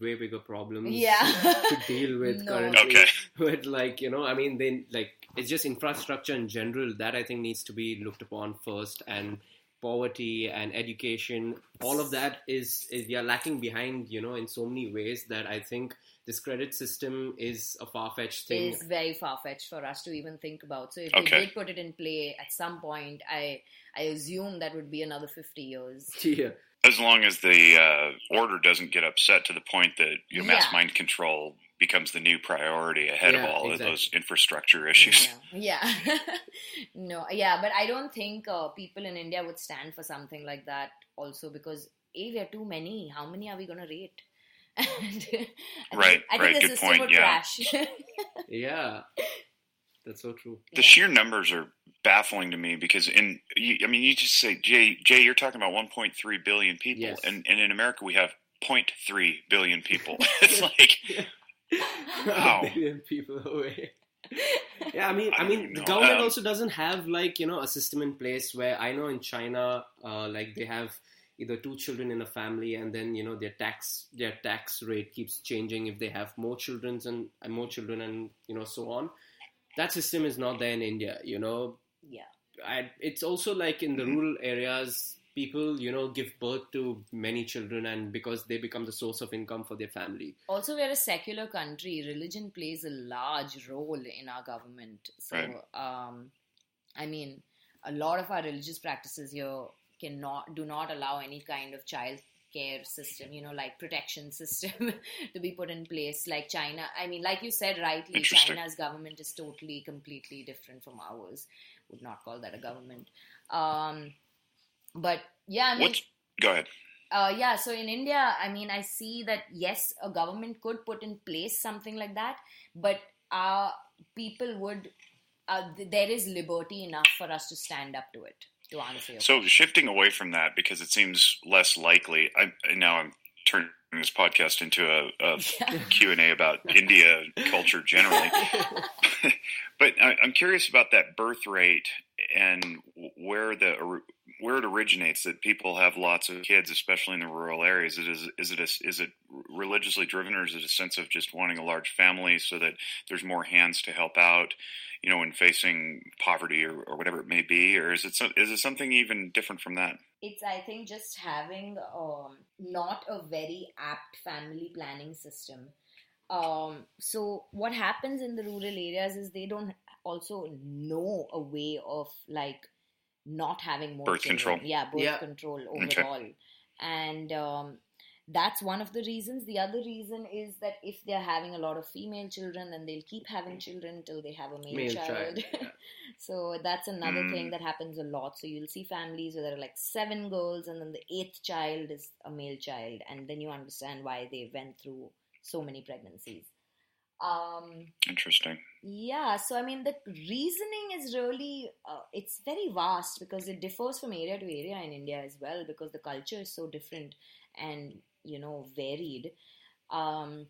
way bigger problems yeah. to deal with no. currently. Okay. With like you know, I mean, they like it's just infrastructure in general that I think needs to be looked upon first, and poverty and education all of that is, is we are lacking behind you know in so many ways that i think this credit system is a far-fetched thing is very far-fetched for us to even think about so if Okay. they did put it in play at some point i i assume that would be another 50 years yeah As long as the uh, order doesn't get upset to the point that you know, mass mind control becomes the new priority ahead of all exactly. of those infrastructure issues. Yeah, yeah. no, yeah, but I don't think uh, people in India would stand for something like that. Also, because a we are too many. How many are we going to rate? And I think- Right, I think right, the good system point, would yeah. crash. yeah that's so true The Yeah. sheer numbers are baffling to me because in I mean you just say Jay Jay you're talking about 1.3 billion people Yes. and and in America we have 0.3 billion people. it's like Wow. a billion people away. Yeah, I mean, I I mean, even the government Um, also doesn't have like you know a system in place where I know in China, uh, like they have either two children in a family, and then you know their tax their tax rate keeps changing if they have more children and, and more children and you know so on. That system is not there in India. You know, yeah. I, it's also like in the Mhm. rural areas, people you know give birth to many children, and because they become the source of income for their family. Also, we're a secular country. Religion plays a large role in our government. So, Right. um, I mean, a lot of our religious practices here cannot do not allow any kind of child care system, you know, like protection system to be put in place. Like China, I mean, like you said rightly, China's government is totally, completely different from ours. Would not call that a government. Um, but yeah, I mean, go ahead. uh, yeah, so in India, I mean, I see that yes, a government could put in place something like that, but uh, people would, uh, th- there is liberty enough for us to stand up to it, So shifting away from that because it seems less likely. I now I'm turning this podcast into a, a question. Q and A about India culture generally. but I, I'm curious about that birth rate and where the where it originates. That people have lots of kids, especially in the rural areas. Is it is it a, is it religiously driven, or is it a sense of just wanting a large family so that there's more hands to help out? You know, when facing poverty or, or whatever it may be, or is it is it something even different from that? it's i think just having um, not a very apt family planning system um, so what happens in the rural areas is they don't also know a way of like not having more Birth children. control. yeah birth Yeah. control Okay. overall and um, that's one of the reasons the other reason is that if they're having a lot of female children then they'll keep having children till they have a male, Male child, child, yeah. so that's another Mm. thing that happens a lot. So you'll see families where there are like seven girls, and then the eighth child is a male child, and then you understand why they went through so many pregnancies. Um, Interesting. yeah, so I mean, the reasoning is really uh, it's very vast because it differs from area to area in India as well because the culture is so different and you know varied. Um,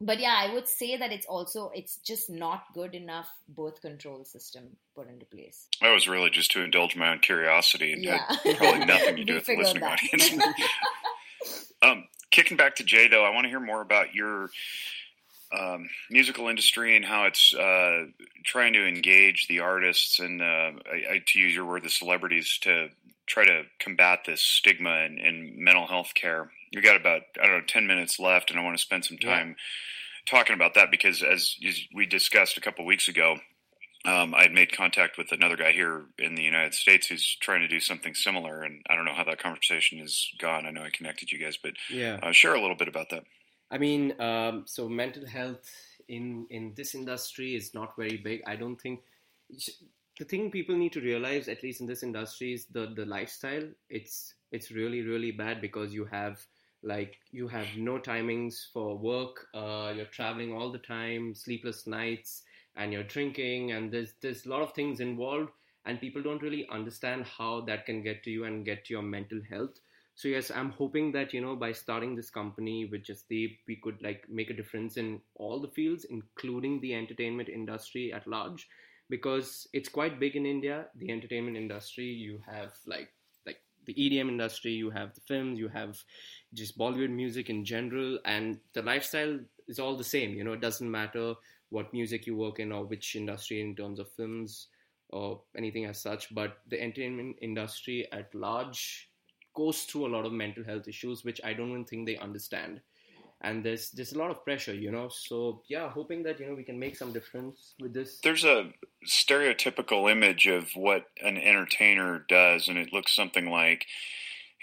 but yeah, I would say that it's also it's just not good enough birth control system put into place. That was really just to indulge my own curiosity and Yeah, had probably nothing to do with the listening that. audience. um, kicking back to Jay, though, I want to hear more about your um, musical industry and how it's uh, trying to engage the artists and, uh, I, I, to use your word, the celebrities to try to combat this stigma in, in mental health care. We got about I don't know ten minutes left, and I want to spend some Yeah. time talking about that because, as, as we discussed a couple weeks ago, um, I had made contact with another guy here in the United States who's trying to do something similar, and I don't know how that conversation has gone. I know I connected you guys, but Yeah. uh, share a little bit about that. I mean, um, so mental health in in this industry is not very big. I don't think the thing people need to realize, at least in this industry, is the the lifestyle. It's it's really really bad because you have like you have no timings for work. Uh, you're traveling all the time, sleepless nights, and you're drinking, and there's there's a lot of things involved, and people don't really understand how that can get to you and get to your mental health so yes i'm hoping that you know by starting this company with Jasdeep we could like make a difference in all the fields including the entertainment industry at large because it's quite big in india the entertainment industry. You have like like the edm industry you have the films you have just bollywood music in general and the lifestyle is all the same you know it doesn't matter what music you work in or which industry in terms of films or anything as such, but the entertainment industry at large goes through a lot of mental health issues, which I don't even think they understand. And there's there's a lot of pressure, you know. So yeah, hoping that you know we can make some difference with this. There's a stereotypical image of what an entertainer does, and it looks something like,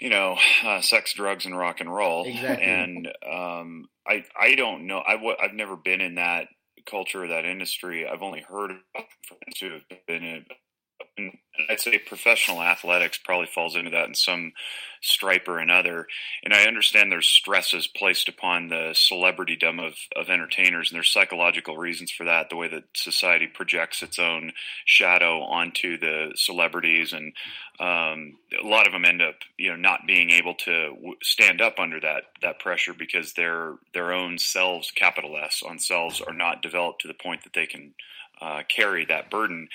you know, uh, sex, drugs, and rock and roll. Exactly. And um, I I don't know. I w- I've never been in that culture or that industry. I've only heard of friends who have been in I'd say professional athletics probably falls into that in some stripe or another. And I understand there's stresses placed upon the celebritydom of, of entertainers, and there's psychological reasons for that. The way that society projects its own shadow onto the celebrities, and um, a lot of them end up, you know, not being able to stand up under that that pressure because their their own selves, capital S, on selves, are not developed to the point that they can uh, carry that burden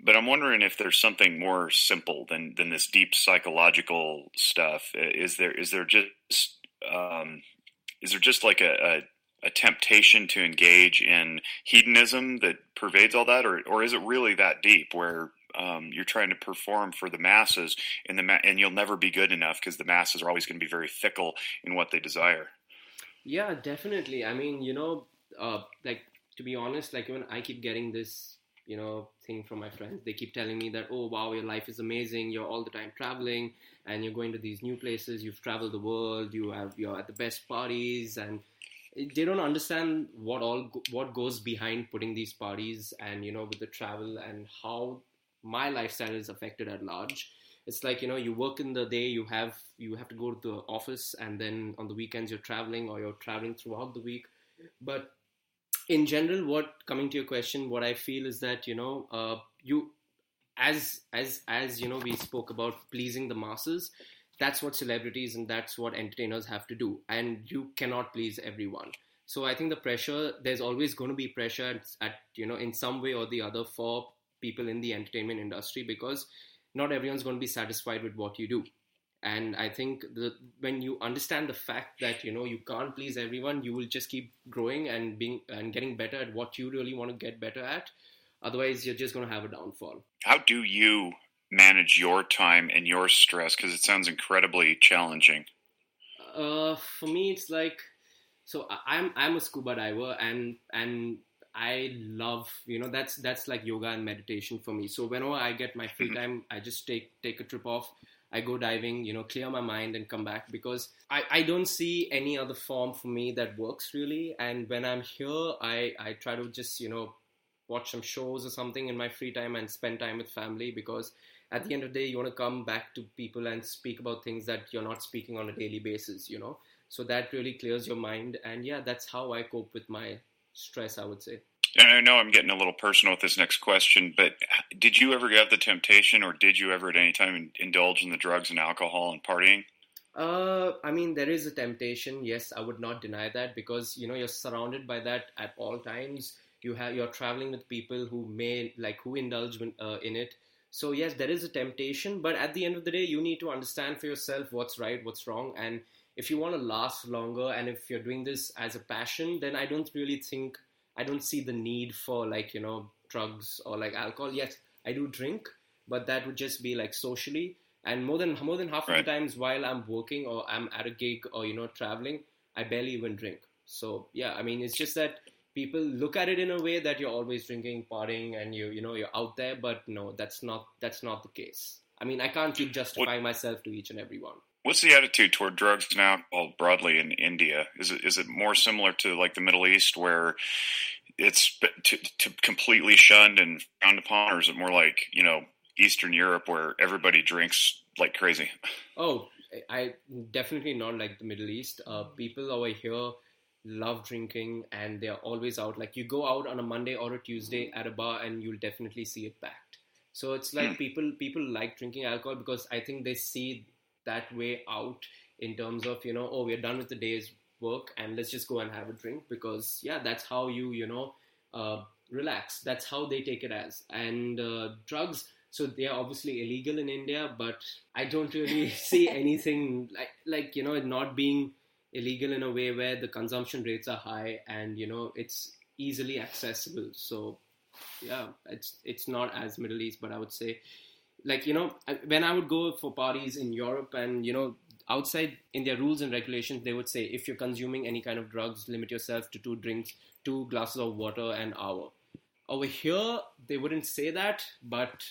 but I'm wondering if there's something more simple than than this deep psychological stuff. Is there is there just um, is there just like a, a, a temptation to engage in hedonism that pervades all that, or or is it really that deep where um, you're trying to perform for the masses, and the ma- and you'll never be good enough because the masses are always going to be very fickle in what they desire. Yeah, definitely. I mean, you know, uh, like to be honest, like when I keep getting this you know thing from my friends. They keep telling me that oh wow your life is amazing. You're all the time traveling and you're going to these new places. You've traveled the world. You have you're at the best parties. And they don't understand what all what goes behind putting these parties and you know with the travel and how my lifestyle is affected at large. It's like you know you work in the day you have you have to go to the office and then on the weekends you're traveling or you're traveling throughout the week. But in general, what coming to your question, what I feel is that you know, uh, you as as as you know, we spoke about pleasing the masses. That's what celebrities and that's what entertainers have to do, and you cannot please everyone. So I think the pressure, there's always going to be pressure at, at you know, in some way or the other for people in the entertainment industry because not everyone's going to be satisfied with what you do and i think that when you understand the fact that you know you can't please everyone you will just keep growing and being and getting better at what you really want to get better at. Otherwise you're just going to have a downfall. How do you manage your time and your stress? Because it sounds incredibly challenging. Uh, for me it's like so i'm i'm a scuba diver and and I love, you know, that's that's like yoga and meditation for me. So whenever I get my free mm-hmm. time, I just take take a trip off I go diving, you know, clear my mind and come back because I, I don't see any other form for me that works really. And when I'm here, I, I try to just, you know, watch some shows or something in my free time and spend time with family because at the end of the day, you want to come back to people and speak about things that you're not speaking on a daily basis, you know. So that really clears your mind. And yeah, that's how I cope with my stress, I would say. And I know I'm getting a little personal with this next question, but did you ever have the temptation, or did you ever at any time indulge in the drugs and alcohol and partying? Uh, I mean, there is a temptation. Yes, I would not deny that because you know you're surrounded by that at all times. You have you're traveling with people who may like who indulge in, uh, in it. So yes, there is a temptation, but at the end of the day, you need to understand for yourself what's right, what's wrong, and if you want to last longer, and if you're doing this as a passion, then I don't really think I don't see the need for like you know drugs or like alcohol. Yes, I do drink, but that would just be like socially. And more than more than half right. of the times while I'm working or I'm at a gig or you know traveling, I barely even drink. So yeah, I mean it's just that people look at it in a way that you're always drinking, partying, and you you know you're out there. But no, that's not that's not the case. I mean, I can't keep justifying myself to each and every one. What's the attitude toward drugs and alcohol broadly in India? Is it is it more similar to like the Middle East, where it's to, to completely shunned and frowned upon, or is it more like you know Eastern Europe where everybody drinks like crazy? Oh, I definitely not like the Middle East. Uh, people over here love drinking and they're always out. Like you go out on a Monday or a Tuesday at a bar and you'll definitely see it packed. So it's like mm. people people like drinking alcohol because I think they see that way out in terms of you know oh we're done with the day's work and let's just go and have a drink because yeah that's how you you know uh, relax. That's how they take it as. And uh, drugs so they are obviously illegal in india but i don't really see anything like like you know it not being illegal in a way where the consumption rates are high and you know it's easily accessible. So yeah, it's it's not as Middle East, but I would say, like you know, when I would go for parties in Europe, and you know, outside in their rules and regulations, they would say if you're consuming any kind of drugs, limit yourself to two drinks, two glasses of water an hour. Over here, they wouldn't say that, but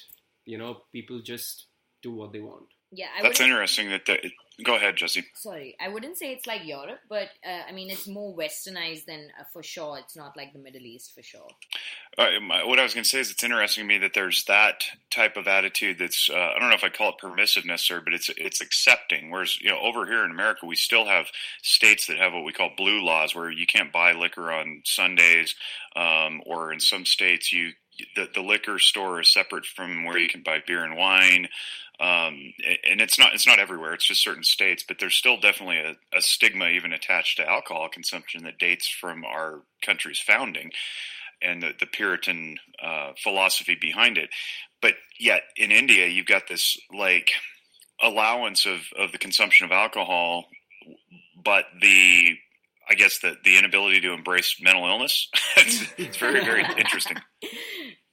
you know, people just do what they want. Yeah, I That's interesting. That the, go ahead, Jesse. Sorry, I wouldn't say it's like Europe, but uh, I mean it's more westernized than uh, for sure. It's not like the Middle East for sure. Uh, what I was going to say is it's interesting to me that there's that type of attitude that's uh, I don't know if I call it permissiveness necessarily, but it's it's accepting. Whereas you know over here in America we still have states that have what we call blue laws where you can't buy liquor on Sundays, um, or in some states you the, the liquor store is separate from where you can buy beer and wine. Um, and it's not it's not everywhere. It's just certain states, but there's still definitely a, a stigma even attached to alcohol consumption that dates from our country's founding and the, the Puritan uh, philosophy behind it. But yet in India, you've got this like allowance of, of the consumption of alcohol, but the I guess the the inability to embrace mental illness. it's, it's very very interesting.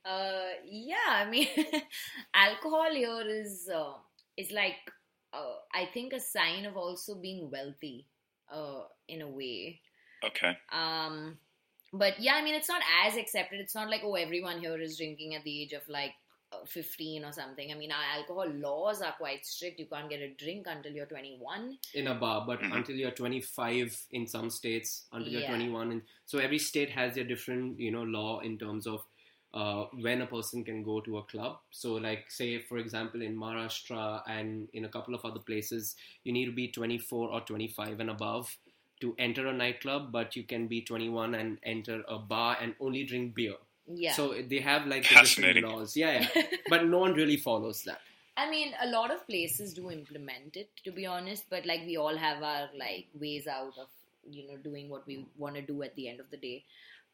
Uh, yeah, I mean, alcohol here is uh, is like uh, I think a sign of also being wealthy, uh, in a way. Okay. Um, but yeah, I mean, it's not as accepted. It's not like oh, everyone here is drinking at the age of like uh, fifteen or something. I mean, our alcohol laws are quite strict. You can't get a drink until you're twenty one. in a bar, but Mhm. until you're 25 in some states, until you're 21, and so every state has their different, you know, law in terms of uh, when a person can go to a club. So, like, say for example, in Maharashtra and in a couple of other places, you need to be 24 or 25 and above to enter a nightclub, but you can be 21 and enter a bar and only drink beer. Yeah. So they have like the different laws. Yeah, yeah. but no one really follows that. I mean, a lot of places do implement it, to be honest. But like, we all have our like ways out of you know doing what we want to do at the end of the day.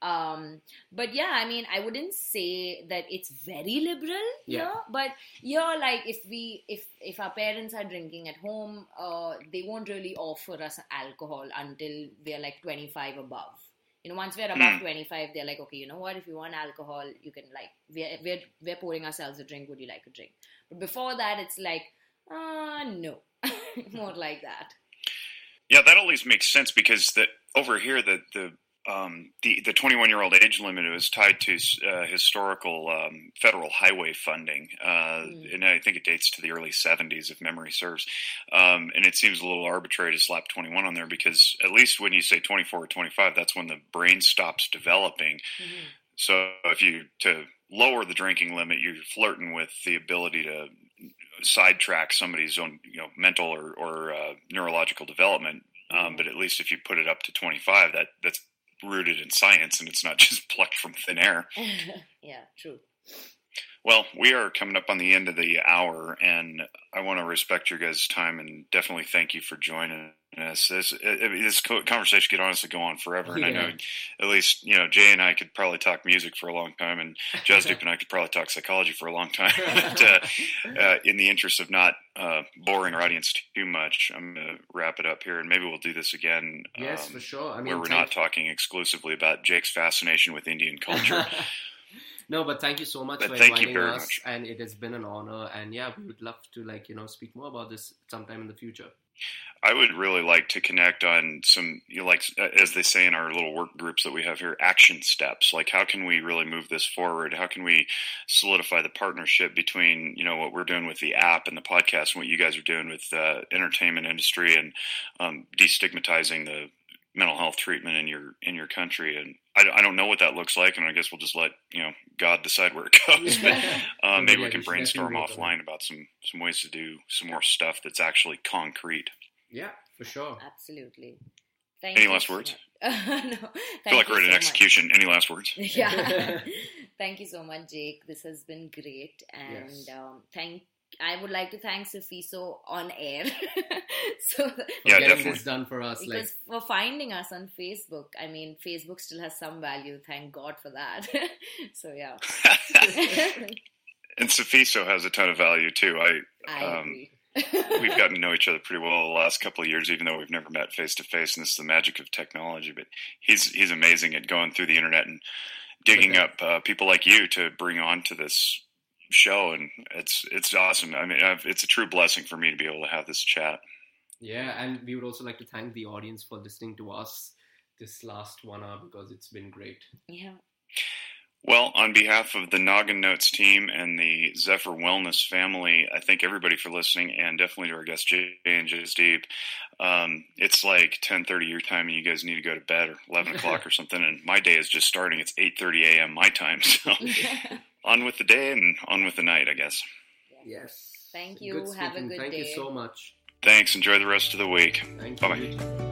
Um, but yeah, I mean, I wouldn't say that it's very liberal Yeah. here. But yeah, like if we if if our parents are drinking at home, uh, they won't really offer us alcohol until we're like twenty five above. You know, once we're above Hmm. 25, they're like, okay, you know what? If you want alcohol, you can like, we're, we're, we're pouring ourselves a drink. Would you like a drink? But before that, it's like, uh, no. More like that. Yeah, that at least makes sense because the over here the the um, the the 21 year old age limit was tied to uh, historical um, federal highway funding, uh, Mm. and I think it dates to the early 70s, if memory serves. Um, and it seems a little arbitrary to slap 21 on there because at least when you say 24 or 25, that's when the brain stops developing. So if you to lower the drinking limit, you're flirting with the ability to sidetrack somebody's own, you know, mental or, or uh, neurological development. Um, but at least if you put it up to 25, that that's rooted in science and it's not just plucked from thin air. yeah, true. Well, we are coming up on the end of the hour, and I want to respect your guys' time and definitely thank you for joining us. This this conversation could honestly go on forever, and I know at least you know Jay and I could probably talk music for a long time, and Jasdeep and I could probably talk psychology for a long time. but, uh, uh, in the interest of not uh, boring our audience too much, I'm going to wrap it up here, and maybe we'll do this again. Yes, um, for sure. I mean, where we're not talking exclusively about Jake's fascination with Indian culture. no, but thank you so much But for thank you inviting very us, much. and it has been an honor. And yeah, we would love to like you know speak more about this sometime in the future. I would really like to connect on some, you know, like as they say in our little work groups that we have here, action steps. Like, how can we really move this forward? How can we solidify the partnership between, you know, what we're doing with the app and the podcast, and what you guys are doing with the entertainment industry, and um, destigmatizing the mental health treatment in your in your country? And I, I don't know what that looks like, and I guess we'll just let you know God decide where it goes. But uh, maybe Yeah, we can brainstorm definitely work on offline about some some ways to do some more stuff that's actually concrete. Yeah, for sure. Absolutely. Thank Any you last so words? much. no, I feel like we're in so much. execution. Any last words? yeah. thank you so much, Jake. This has been great, and Yes. um, thank. I would like to thank Safiso on air. so Yeah, getting definitely. this done for us. Like, because for finding us on Facebook. I mean, Facebook still has some value. Thank God for that. so yeah, and Safiso has a ton of value too. I I Um, agree. we've gotten to know each other pretty well the last couple of years, even though we've never met face to face. And this is the magic of technology. But he's he's amazing at going through the internet and digging up uh, people like you to bring on to this show, and it's it's awesome. I mean, I've, it's a true blessing for me to be able to have this chat. Yeah, and we would also like to thank the audience for listening to us this last one hour because it's been great. Yeah. Well, on behalf of the Noggin Notes team and the Zephyr Wellness family, I thank everybody for listening, and definitely to our guest Jay and Jasdeep. Um, it's like ten thirty your time, and you guys need to go to bed, or eleven o'clock or something. And my day is just starting. It's eight thirty a.m. my time. So on with the day and on with the night, I guess. Yes. Thank you. Good Have a good Thank day. Thank you so much. Thanks. Enjoy the rest of the week. Thank Bye-bye. you.